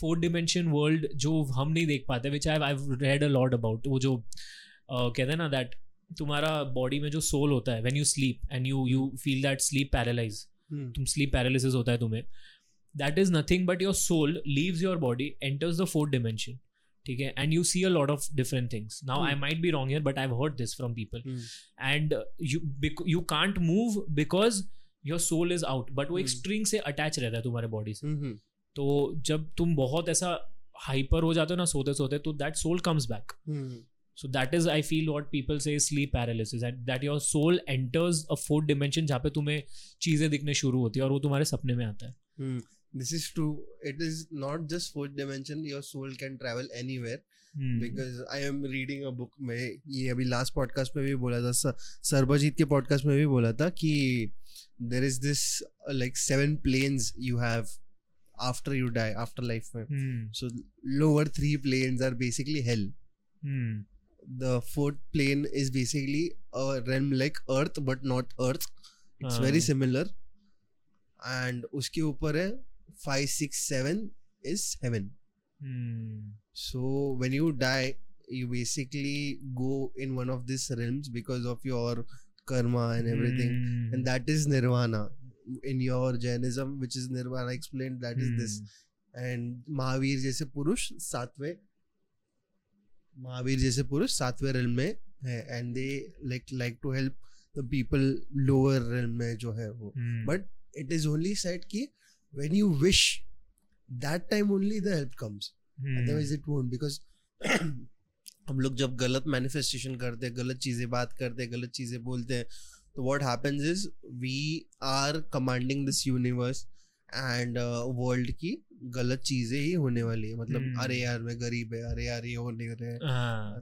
four dimension world जो हम नहीं देख पाते which I I read a lot about वो जो कहते हैं ना दैट तुम्हारा बॉडी में जो सोल होता है when you sleep and you you feel that sleep paralyse Hmm. तुम स्लीप पैरालिसिस होता है तुम्हें that is nothing but your soul leaves your body enters the fourth dimension ठीक है and you see a lot of different things now I Hmm. Might be wrong here but I heard this from people Hmm. And you you can't move because your soul is out but वो एक Hmm. स्ट्रिंग से अटैच रहता है तुम्हारे बॉडी से Mhm. तो जब तुम बहुत ऐसा हाइपर हो जाते हो ना सोते सोते तो that soul comes back Hmm. So that is, I feel, what people say is sleep paralysis. That that your soul enters a जहाँ पे तुम्हें चीज़ें दिखने शुरू होती है और वो तुम्हारे सपने में आता है. Hmm. This is true. It is not just fourth dimension. Your soul can travel anywhere. Hmm. Because I am reading a book में ये अभी लास्ट पॉडकास्ट में भी बोला था स- सरबजीत के पॉडकास्ट में भी बोला था कि there is this uh, like seven planes you have after you die after life में Hmm. so lower three planes are basically hell Hmm. The fourth plane is basically a realm like earth but not earth it's very हाँ. similar and उसके ऊपर है five six seven is heaven Hmm. so when you die you basically go in one of these realms because of your karma and everything Hmm. and that is nirvana in your jainism which is nirvana explained that is this Hmm. And Mahavir जैसे पुरुष सातवें महावीर जैसे पुरुष सातवें रेल में है and they like like to help the people lower rail में जो है वो। But it is only said कि when you wish that time only the help comes. Hmm. otherwise it won't because हम लोग जब गलत मैनिफेस्टेशन करते हैं गलत चीज़ें बात करते हैं गलत चीज़ें बोलते हैं तो what happens is we are commanding this universe and world की गलत चीज़ें ही होने वाली है। मतलब. अरे यार मैं गरीब है अरे यार ये होने रहे हैं.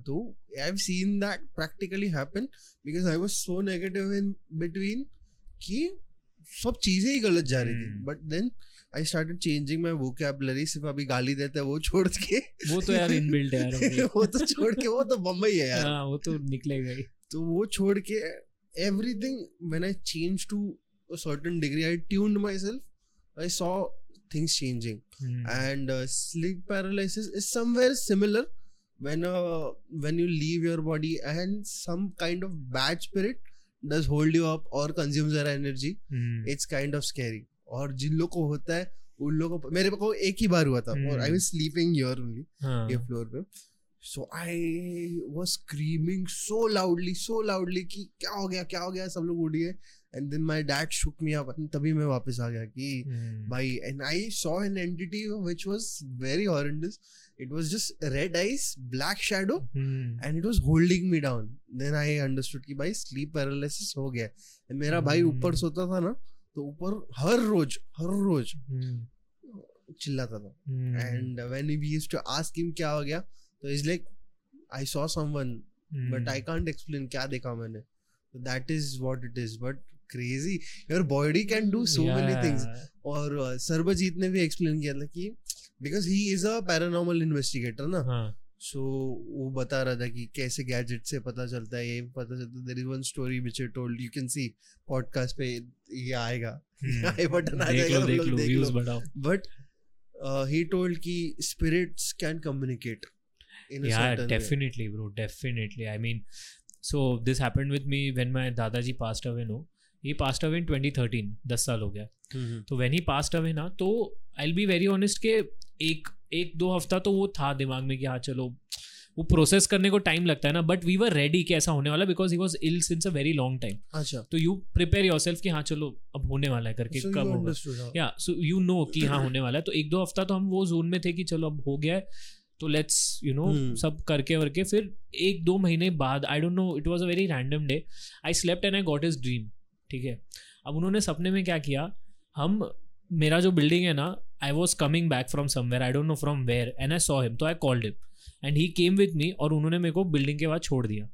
तो I have seen that practically happen because I was so negative in between कि सब चीज़ें ही गलत जा रही थी. But then I started changing my vocabulary सिर्फ़ अभी गाली देता है वो छोड़ के। वो तो यार इनबिल्ट है यार वो तो छोड़ के वो तो बम्बई है यार। हाँ वो तो निकलेगा ही तो वो छोड़ के everything when I change to a certain degree i tuned myself i saw things changing Hmm. and uh, sleep paralysis is somewhere similar when uh, when you leave your body and some kind of bad spirit does hold you up or consumes your energy Hmm. it's kind of scary और जिन लोग को होता है उन लोगों को मेरे को एक ही बार हुआ था और I Hmm. Was sleeping here only हाँ. ये फ्लोर पे so I was screaming so loudly so loudly कि क्या हो गया क्या हो गया सब लोग उठ गए and then my dad shook me up तभी मैं वापस आ गया कि. भाई and I saw an entity which was very horrendous it was just red eyes black shadow Hmm. And it was holding me down then I understood कि भाई स्लीप पैरालिसिस हो गया And मेरा hmm. भाई. ऊपर सोता था ना तो ऊपर हर रोज हर रोज Hmm. चिल्लाता था and when we used to ask him क्या हो गया तो he's like I saw someone Hmm. but I can't explain क्या देखा मैंने so that is what it is crazy your body can do so many things और uh, सर्वजीत ने भी एक्सप्लेन किया था कि because he is a paranormal investigator ना सो वो बता रहा था कि कैसे गैजेट से पता चलता है ये पता चलता है। One story which I told you can see podcast पे ये आएगा। आई बटन आ जाएगा देख देख लो। बट ही टोल्ड कि स्पिरिट्स कैन कम्युनिकेट यार definitely bro definitely I mean so this happened with me when my दादाजी passed away no he passed away in 2013 10 साल हो गया। तो व्हेन ही पास्ट अवे ना तो आई बी वेरी ऑनेस्ट के एक एक दो हफ़्ता तो वो था दिमाग में कि हाँ चलो वो प्रोसेस करने को टाइम लगता है ना बट वी वर रेडी कि ऐसा होने वाला because he was ill since a very long time अच्छा। तो यू प्रिपेयर योर सेल्फ कि हाँ चलो अब होने वाला है करके so कब होगा। हाँ. या सो यू नो कि हाँ होने वाला है। तो एक दो हफ़्ता तो हम वो जोन में थे कि चलो अब हो गया है तो लेट्स यू नो. सब करके वर्के फिर एक दो महीने बाद I don't know it was a very random day I slept and I got is dream ठीक है? अब उन्होंने सपने में क्या किया? हम मेरा जो बिल्डिंग है ना I was coming back from somewhere I don't know from where and I saw him तो I called him and he came with me और उन्होंने मेरे को बिल्डिंग के बाद छोड़ दिया।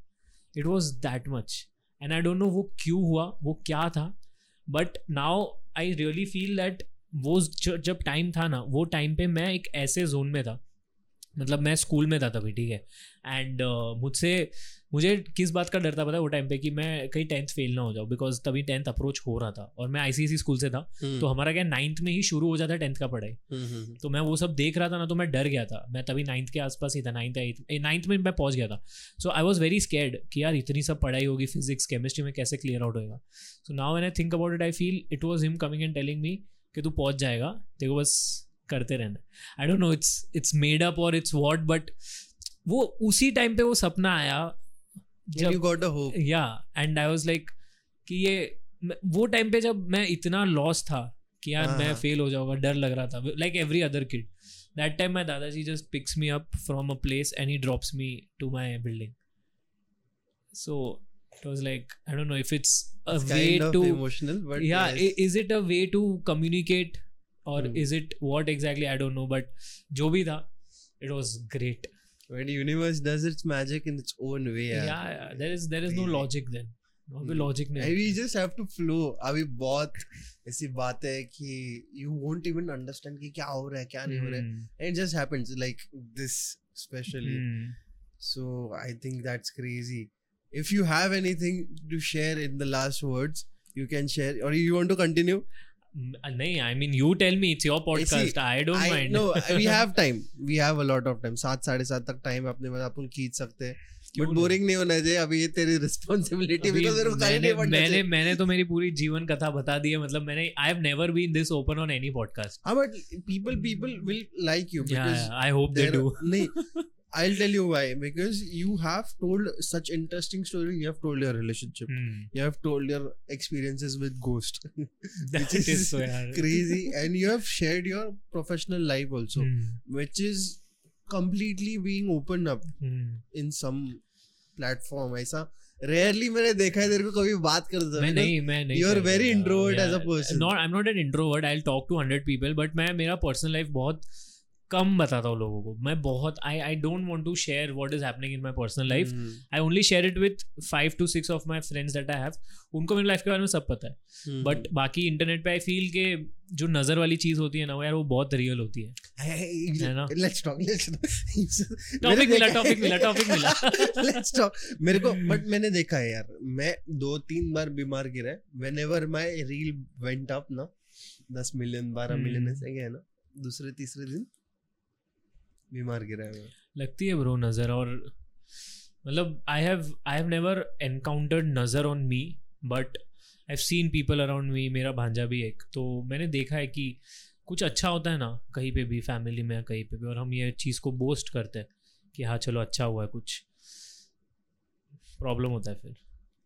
It was that much and I don't know वो क्यों हुआ वो क्या था? But now I really feel that वो जब टाइम था ना वो टाइम पे मैं एक ऐसे जोन में था। मतलब मैं स्कूल में था तभी ठीक है? एंड uh, मुझसे मुझे किस बात का डर था पता है वो टाइम पे कि मैं कहीं टेंथ फेल ना हो जाऊँ बिकॉज़ तभी टेंथ अप्रोच हो रहा था और मैं आईसीएसई स्कूल से था हम्म, तो हमारा क्या नाइन्थ में ही शुरू हो जाता है टेंथ का पढ़ाई। हम्म, हम्म, तो मैं वो सब देख रहा था ना तो मैं डर गया था। मैं तभी नाइन्थ के आसपास ही था नाइन्थ एट नाइन्थ में मैं पहुँच गया था। So I was very scared कि यार इतनी सब पढ़ाई होगी फिजिक्स केमिस्ट्री में कैसे क्लियर आउट होएगा। So now when I think about it I feel it was him coming and telling me कि तू पहुँच जाएगा को बस करते रहना। I don't know it's it's made up और इट्स वॉट बट वो उसी टाइम पे वो सपना आया you got a hope. या एंड आई वाज लाइक कि ये वो टाइम पे जब मैं इतना लॉस था कि यार हाँ, मैं हाँ। फेल हो जाऊँगा डर लग रहा था like every other kid that time my दादाजी just picks me up from a place and he drops me to my building so it was like I don't know if it's a It's way kind of too emotional, but yeah yes. i- is it a way to communicate or Hmm. is it what exactly i don't know but जो भी था it was great when the universe does its magic in its own way. yeah, यार. yeah, there is there is no Crazy. logic then वहाँ पे Hmm. लॉजिक नहीं And we just have to flow. अभी बहुत ऐसी बात है कि you won't even understand कि क्या हो रहा है क्या नहीं हो रहा है. Hmm. And it just happens like this especially. Hmm. So I think that's crazy. If you have anything to share in the last words, you can share. Or you uh, नहीं I mean you tell me it's your podcast I don't mind no, we have time. We have a lot of time. सात साढ़े सात तक टाइम अपने पास अपन खींच सकते हैं. बट बोरिंग नहीं होना चाहिए अभी ये तेरी रिस्पॉन्सिबिलिटी बिकॉज़ मेरे को मैंने मैंने मैंने तो मेरी पूरी जीवन कथा बता दी है मतलब मैंने I have never been this open on any podcast हाँ but people people will like you because I hope they do नहीं I'll tell you why. Because you have told such interesting story. You have told your relationship. Hmm. You have told your experiences with ghost. That Which is is so. Crazy. And you have shared your professional life also. Hmm. Which is completely being opened up Hmm. in some platform. ऐसा rarely मैंने देखा है तेरे को कभी बात करते मैं नहीं मैं नहीं You are very introvert as a Yeah. person. Not I'm not an introvert. I'll talk to 100 people, but मैं मेरा personal life बहुत कम बताता हूँ लोगों को। मैं बहुत I I don't want to share what is happening in my personal life Hmm. I only share it with five to six of my friends that I have उनको मेरी लाइफ के बारे में सब पता है। Hmm. बट बाकी इंटरनेट पे आई फील के जो नज़र वाली चीज़ होती है ना वो यार वो बहुत रियल होती है। टॉपिक मिला टॉपिक मिला टॉपिक मिला। लेट्स टॉक मेरे को बट मैंने देखा है यार मैं दो तीन बार बीमार गिरा whenever my reel went up ना दस मिलियन बारह Hmm. मिलियन ऐसे गया ना दूसरे तीसरे दिन बीमार गिरा है लगती है ब्रो नज़र और मतलब I have I have never encountered नज़र on me but I have seen people around me मेरा भांजा भी एक। तो मैंने देखा है कि कुछ अच्छा होता है ना, कहीं पे भी फैमिली में कहीं पे भी, और हम ये चीज़ को बोस्ट करते हैं कि हाँ चलो अच्छा हुआ है कुछ। प्रॉब्लम होता है फिर।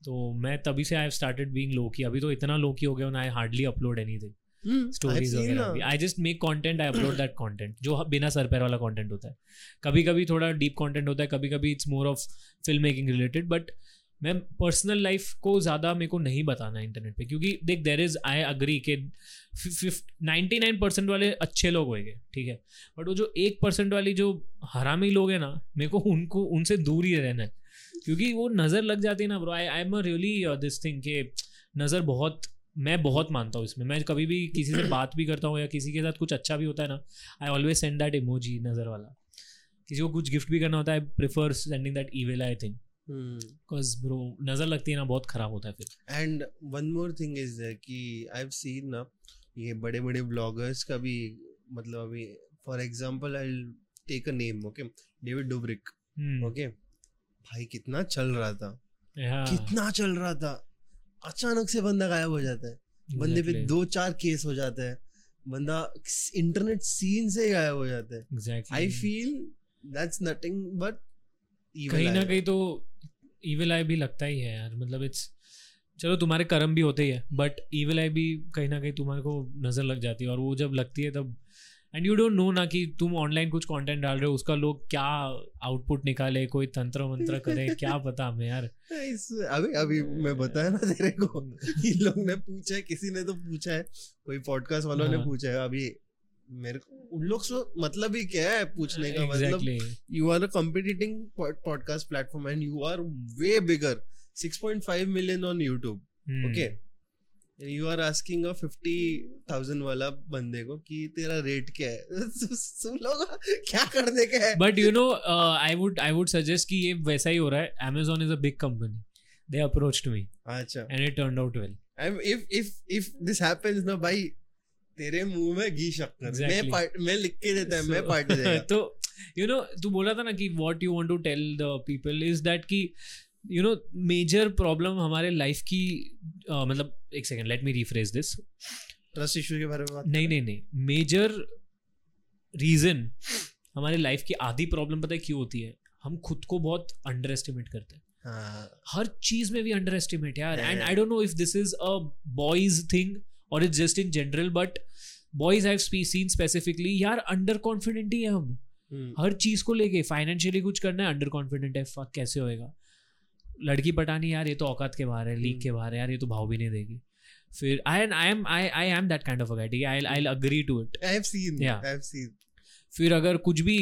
तो मैं तभी से I have started being low की अभी तो इतना लो की हो गया I hardly upload anything stories वगैरह I just make content I upload that content जो बिना सर पैर वाला कंटेंट होता है। कभी कभी थोड़ा डीप कंटेंट होता है कभी कभी it's more of film making related but मैं पर्सनल लाइफ को ज़्यादा मेरे को नहीं बताना इंटरनेट पे क्योंकि देख देर इज़ आई अग्री के नाइन्टी नाइन परसेंट वाले अच्छे लोग होंगे ठीक है? बट वो जो एक परसेंट वाली जो हरामी लोग हैं ना मेरे को उनको उनसे दूर ही रहना है। क्योंकि वो नज़र लग जाती है ना bro I I am a really this thing के नज़र बहुत मैं बहुत मानता हूँ इसमें। मैं कभी भी किसी से बात भी करता हूँ या किसी के साथ कुछ अच्छा भी होता है ना I always send that emoji नज़र वाला। किसी को कुछ गिफ्ट भी करना होता है I prefer sending that evil eye think because bro नज़र लगती है ना बहुत खराब होता है फिर। And one more thing is there कि आई हैव सीन ना ये बड़े बड़े ब्लॉगर्स का भी मतलब अभी for example I take a name okay David Dobrik. Okay भाई कितना चल रहा था। Yeah, कितना चल रहा था। अचानक से बंदा गायब हो जाता है। बंदे पे दो चार केस हो जाते हैं। बंदा इंटरनेट सीन से गायब हो जाता है। I feel that's nothing but कहीं ना कहीं तो ईविल आई भी लगता ही है यार। मतलब इट्स चलो तुम्हारे कर्म भी होते ही है बट ईविल आई भी कहीं ना कहीं तुम्हारे को नज़र लग जाती है और वो जब लगती है तब एंड यू डोंट नो ना कि तुम ऑनलाइन कुछ कंटेंट डाल रहे हो उसका लोग क्या आउटपुट निकाले कोई तंत्र मंत्र करे क्या पता हमें यार अभी अभी मैं बताया ना तेरे को इन लोग ने पूछा है किसी ने तो पूछा है कोई पॉडकास्ट वालों ने हाँ। पूछा है अभी मेरे को उन लोग से मतलब ही क्या है पूछने का exactly. मतलब you are are a competing pod- podcast platform and you are way bigger 6.5 million on youtube Hmm. Okay you are asking a 50000 वाला बंदे को कि तेरा रेट क्या है? सुन लोग क्या करने का है? But you know I would I would suggest कि ये वैसा ही हो रहा है। Amazon is a big company they approached me अच्छा। And it turned out well if if if this happens ना भाई तेरे मुँह में घी शक्कर। मैं Exactly. पार्ट मैं लिख के देता है मैं So- पार्टी देगा। तो यू नो तू बोला था ना कि what you want to tell the people is that कि यू नो मेजर प्रॉब्लम हमारे लाइफ की uh, मतलब एक second let me rephrase this trust issue के बारे में बात नहीं नहीं नहीं. मेजर रीजन हमारे लाइफ की आधी प्रॉब्लम पता है क्यों होती है? हम खुद को बहुत अंडर एस्टिमेट करते हैं। हाँ। हर चीज़ में भी अंडर एस्टिमेट यार and I don't know if this is a boys thing और it's just in general but boys have seen specifically यार अंडर कॉन्फिडेंट ही है हम। हम्म, हर चीज़ को लेके फाइनेंशियली कुछ करना है अंडर कॉन्फिडेंट है फक कैसे होएगा? लड़की पटानी यार ये तो औकात के बाहर है लीग हम्म। के बाहर है यार ये तो भाव भी नहीं देगी फिर I an I am I I am that kind of a ठीक है I I agree to it have seen Yeah. I have seen फिर अगर कुछ भी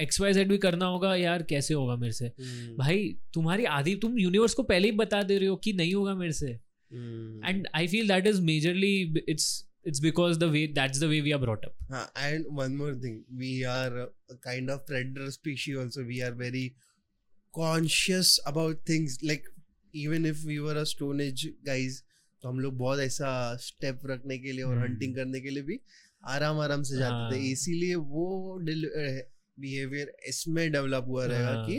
एक्स वाई जेड भी करना होगा यार कैसे होगा मेरे से हम्म, भाई तुम्हारी आधी तुम यूनिवर्स को पहले ही बता दे रहे हो कि नहीं होगा मेरे से। And I feel that is majorly it's it's because the way that's the way we are brought up Huh, and one more thing, we are a kind of predator species. Also, we are very conscious about things. Like even if we were a Stone Age guys, तो हम लोग बहुत ऐसा स्टेप रखने के लिए और. हंटिंग करने के लिए भी आराम आराम से जाते थे हाँ. इसीलिए वो बिहेवियर इसमें डेवलप हुआ रहेगा कि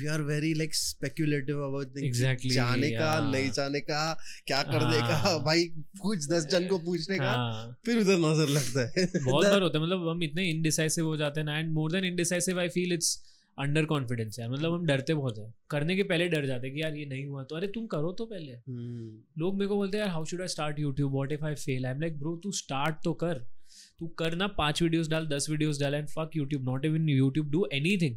we are very like speculative about things जाने का नहीं जाने का क्या करने का हाँ. भाई कुछ दस जन को पूछने का हाँ फिर उधर नज़र लगता है बहुत बार होता है मतलब हम इतने इनडिसाइसिव हो जाते हैं ना and more than indecisive I feel it's underconfidence है। मतलब हम डरते बहुत है। करने के पहले डर जाते हैं कि यार ये नहीं हुआ तो। अरे तुम करो तो पहले। हम्म, लोग मेरे को बोलते हैं यार how should I start YouTube what if I fail I am like bro तू स्टार्ट तो कर। तू कर ना पाँच वीडियोस डाल दस वीडियोस डाल and fuck YouTube not even YouTube do anything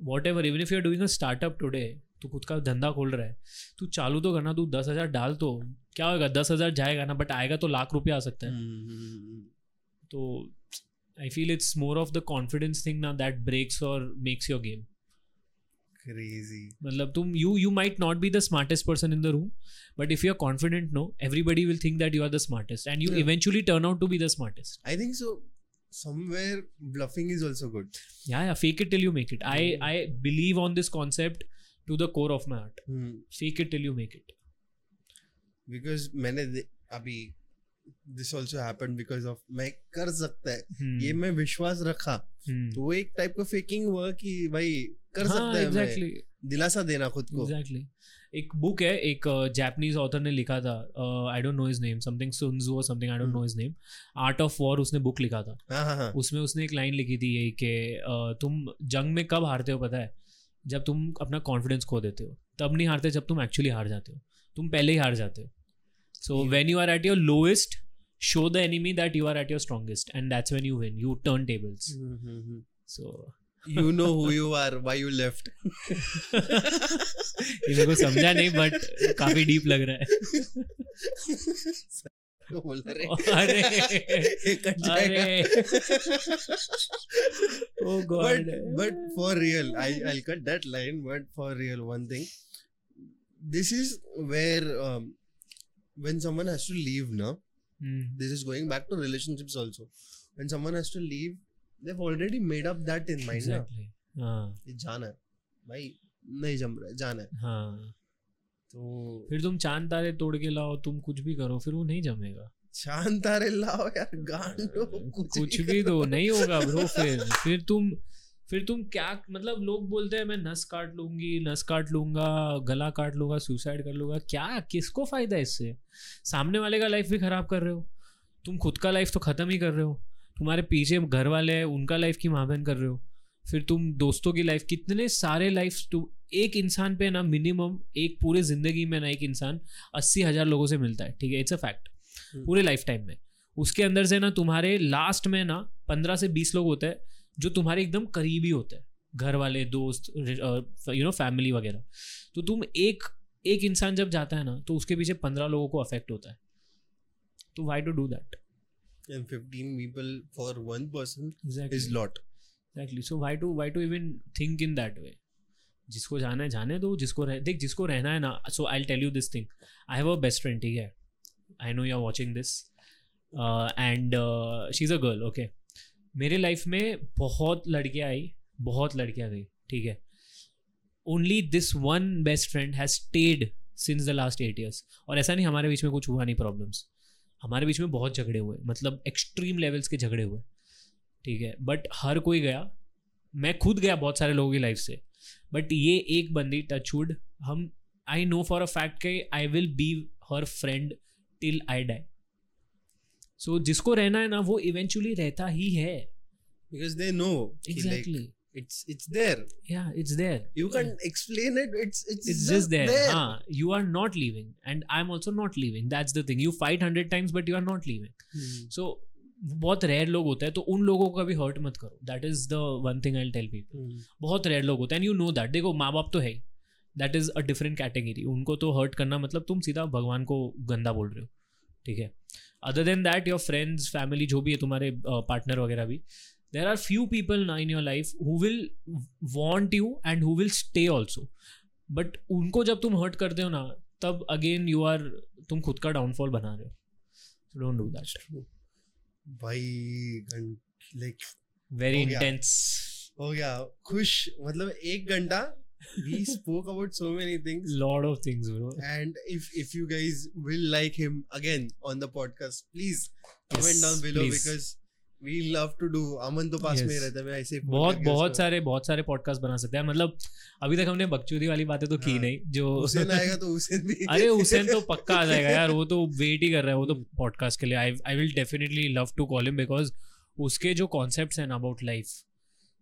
whatever even if you are doing a startup today तू खुद का धंधा खोल रहा है। तू चालू तो करना तू दस हज़ार डाल तो। क्या होगा? दस हज़ार जाएगा ना बट आएगा तो लाख रुपया आ सकता है। हम्म, तो I feel it's more of the confidence thing ना दैट ब्रेक्स और मेक्स योर गेम crazy. मतलब तुम you you might not be the smartest person in the room but if you are confident no everybody will think that you are the smartest and you Yeah. Eventually turn out to be the smartest I think so. Somewhere bluffing is also good. yeah yeah fake it till you make it i Hmm. i believe on this concept to the core of my heart Hmm. fake it till you make it Because मैंने दे- अभी this also happened because of मैं कर सकता है। Hmm. ये मैं विश्वास रखा। Hmm. तो वो एक टाइप का फेकिंग हुआ कि भाई कर हाँ, सकता है मैं। दिलासा देना खुद को। एग्जैक्टली एक बुक है एक जापानीज ऑथर ने लिखा था I don't know his name something Sun Tzu और something I don't. Know his name art of war उसने बुक लिखा था। हाँ हाँ हाँ। उसमें उसने एक लाइन लिखी थी यही कि अ, तुम जंग में कब हारते हो पता है? जब तुम अपना कॉन्फिडेंस खो देते हो। तब नहीं हारते जब तुम एक्चुअली हार जाते हो। तुम पहले ही हार जाते हो। So Yeah. When you are at your lowest show the enemy that you are at your strongest and that's when you win you turn tables hmm, hmm, hmm. you know who you are why you left. ये मेरे को समझा नहीं बट काफ़ी डीप लग रहा है। बोल रहे। अरे। ये कट जाएगा। अरे। ओ God but for real I I'll cut that line but for real one thing. This is where um, when someone has to leave now this is going back to relationships also when someone has to leave they've already made up that in mind ना एग्जैक्टली हाँ जाना है भाई नहीं जम रहा है जाना है हाँ तो फिर तुम चाँद तारे तोड़ के लाओ तुम कुछ भी करो फिर वो नहीं जमेगा शांत तारे लाओ यार गांडो कुछ, भी तो नहीं होगा ब्रो फिर फिर तुम फिर तुम क्या मतलब लोग बोलते हैं मैं नस काट लूँगी नस काट लूँगा गला काट लूँगा सुसाइड कर लूँगा। क्या किसको फ़ायदा है इससे? सामने वाले का लाइफ भी खराब कर रहे हो। तुम खुद का लाइफ तो खत्म ही कर रहे हो। तुम्हारे पीछे घर वाले हैं उनका लाइफ की माबन कर रहे हो। फिर तुम दोस्तों की लाइफ कितने सारे लाइफ तुम एक इंसान पे ना मिनिमम एक पूरे ज़िंदगी में ना एक इंसान अस्सी हज़ार लोगों से मिलता है ठीक है? It's a fact. पूरे लाइफ टाइम में। उसके अंदर से ना तुम्हारे लास्ट में ना पंद्रह से बीस लोग होते हैं जो तुम्हारे एकदम करीबी होते हैं घर वाले दोस्त यू नो फैमिली वगैरह। तो तुम एक एक इंसान जब जाता है ना तो उसके पीछे पंद्रह लोगों को अफेक्ट होता है। तो why to do that and 15 people for one person is exactly lot so why to even think in that way जिसको जाना है जाने दो जिसको रह देख जिसको रहना है ना so I tell you this thing I have a best friend ठीक है? I know you are watching this and she is a girl okay मेरे लाइफ में बहुत लड़कियाँ आई, बहुत लड़कियाँ गई, ठीक है? Only this one best friend has stayed since the last eight years और ऐसा नहीं, हमारे बीच में कुछ हुआ नहीं प्रॉब्लम्स हमारे बीच में बहुत झगड़े हुए मतलब एक्सट्रीम लेवल्स के झगड़े हुए, ठीक है? बट हर कोई गया। मैं खुद गया बहुत सारे लोगों की लाइफ से। बट ये एक बंदी टचवुड हम I know for a fact के I will be her friend till I die so जिसको रहना है ना वो इवेंचुअली रहता ही है they know कि एग्जैक्टली it's it's there या it's there you can yeah. explain it it's it's, it's just just there there. हाँ you are not leaving and i'm also not leaving that's the thing you fight 100 times but you are not leaving Hmm. so बहुत रेयर लोग होते हैं तो उन लोगों को कभी हर्ट मत करो that is the one thing I tell people Hmm. बहुत रेयर लोग होते हैं एंड यू नो दैट देखो माँ बाप तो है ही that is a different category उनको तो हर्ट करना मतलब तुम सीधा भगवान को गंदा बोल रहे हो ठीक है other than that your friends family जो भी है तुम्हारे पार्टनर वगैरह भी देर आर फ्यू पीपल ना in your life who will want you and who will stay also but उनको जब तुम हर्ट करते हो ना तब अगेन यू आर तुम खुद का डाउनफॉल बना रहे हो. डोंट डू दैट भाई लाइक वेरी इंटेंस हो गया। खुश मतलब एक घंटा we spoke about so many things. Lord of things bro and if if you guys will like him again on the podcast please comment Yes, down below please. because we love to do. Aman तो पास में Yes. रहता है मैं ऐसे ही phone बहुत बहुत सारे बहुत सारे पॉडकास्ट बना सकते हैं। मतलब अभी तक हमने बकचोदी वाली बातें तो की हाँ। नहीं जो हुसैन आएगा तो हुसैन भी। अरे हुसैन तो पक्का आ जाएगा यार। वो तो वेट ही कर रहा है वो तो पॉडकास्ट के लिए। I I will definitely love to call him because उसके जो कॉन्सेप्ट्स हैं about life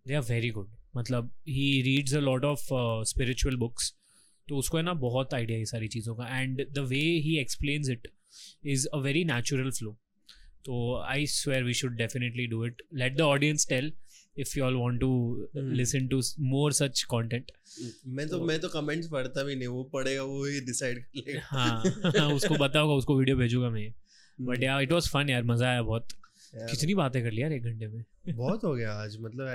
they are very good मतलब he reads a lot of spiritual books तो उसको है ना बहुत आइडिया है सारी चीज़ों का। And the way he explains it is a very natural flow तो I swear we should definitely do it let the audience tell if you all want to. Listen to more such content मैं तो मैं तो कमेंट्स पढ़ता भी नहीं वो पढ़ेगा वो ही डिसाइड कर लेगा। हाँ उसको बताओगा उसको वीडियो भेजूँगा मैं बट यार इट वाज फन यार मज़ा आया बहुत। कितनी बातें कर लिया यार एक घंटे में। बहुत हो गया आज मतलब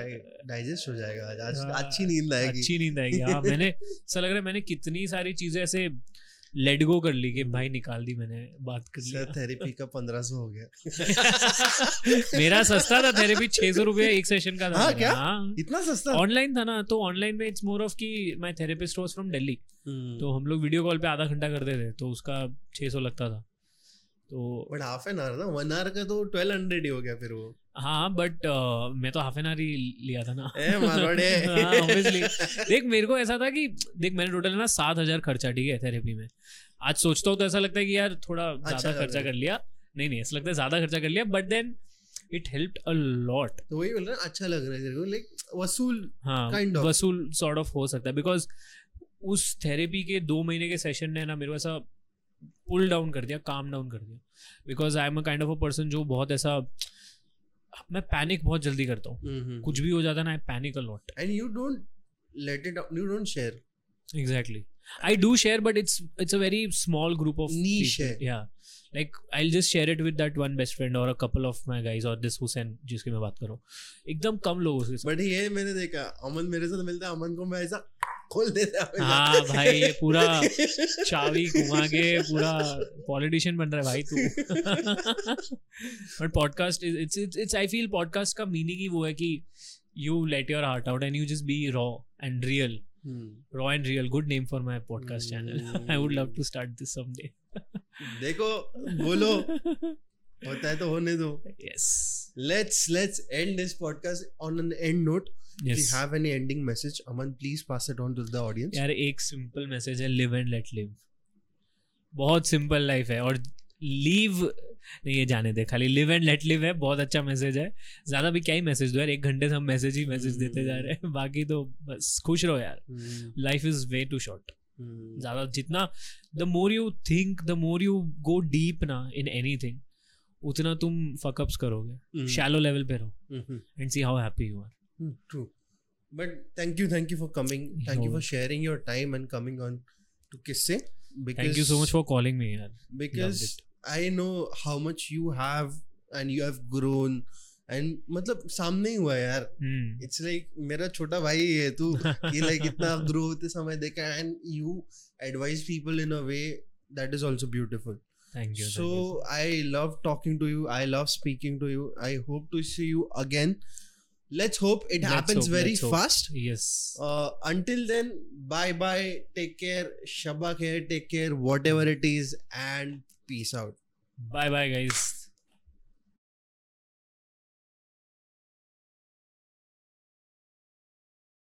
डाइजेस्ट हो जाएगा आज। आज हाँ, अच्छी नींद आएगी। अच्छी नींद आएगी। हाँ मैंने ऐसा लग रहा है मैंने कितनी सारी चीज़ें ऐसे लेट गो कर ली कि भाई निकाल दी मैंने बात कर सर थेरेपी का पंद्रह सौ हो गया। मेरा सस्ता था थेरेपी छह सौ रुपया एक सेशन का था हाँ, क्या? हाँ। इतना सस्ता? ऑनलाइन था ना तो ऑनलाइन में इट्स मोर ऑफ़ की my therapist was from Delhi hmm. तो हम लोग वीडियो कॉल पे आधा घंटा करते थे तो उसका 600 लगता था। तो बट हाफ़ एन आवर ना वन आवर का तो ट्वेल्व हंड्रेड ही हो गया फिर वो। हाँ बट uh, मैं तो हाफ़ एन आवर ही लिया था ना। मारवाड़े। हाँ. देख मेरे को ऐसा था कि देख मैंने टोटल ना सात हज़ार खर्चा ठीक है थेरेपी में। आज सोचता हूँ तो ऐसा लगता है कि यार थोड़ा अच्छा ज़्यादा खर्चा कर लिया। नहीं नहीं ऐसा लगता है ज़्यादा खर्चा कर लिया but then it helped a lot तो वही बोल रहा है अच्छा लग रहा है तेरे को लाइक वसूल हाँ Kind of. वसूल सॉर्ट ऑफ़ हो सकता है बिकॉज़ उस थेरेपी के दो महीने के सेशन ने ना मेरे को ऐसा पुल डाउन कर दिया काम डाउन कर दिया because I am a kind of a person जो बहुत ऐसा मैं पैनिक बहुत जल्दी करता हूँ mm-hmm. कुछ भी हो जाता है ना I panic a lot and you don't let it you don't share exactly I do share but it's it's a very small group of niche people. है। yeah like i'll just share it with that one best friend or a couple of my guys or this Hussein जिसकी मैं बात कर। रहा हूँ एकदम कम लोगों साथ बट ये मैंने देखा अमन मेरे साथ मिलता है अमन को मैं ऐसा खोल देता हूँ। हाँ भाई ये पूरा चावी घुमा के पूरा पॉलिटिशियन बन रहा है भाई तू। But podcast it's it's I feel podcast का मीनिंग ही वो है कि you let your heart out and you just be raw and real raw and real good name for my podcast channel. I would love Hmm. to start this someday देखो बोलो। होता है तो होने दो। Let's let's end this podcast on an end note. If yes. you have any ending message aman please pass it on to the audience. यार एक सिंपल मैसेज है लिव एंड लेट लिव बहुत सिंपल लाइफ है और लीव नहीं ये जाने दे खाली लिव एंड लेट लिव है बहुत अच्छा मैसेज है। ज़्यादा भी क्या ही मैसेज दो यार एक घंटे से हम मैसेज ही मैसेज देते जा रहे हैं। बाकी तो बस खुश रहो यार। Life is way too short ज़्यादा जितना the more you think the more you go deep ना इन एनी थिंग उतना तुम फकअप्स करोगे। शैलो लेवल पे रहो। And see how happy you are true but thank you thank you for coming thank you for sharing your time and coming on to किससे thank you so much for calling me यार because I know how much you have and you have grown and मतलब सामने ही हुआ यार। It's hmm. लाइक like, मेरा छोटा भाई है तू ये लाइक इतना ग्रो होते समय देखा and you advise people in a way that is also beautiful thank you so I love talking to you I love speaking to you I hope to see you again let's hope it happens very fast yes until then bye bye take care Shaba care take care whatever it is and peace out bye bye guys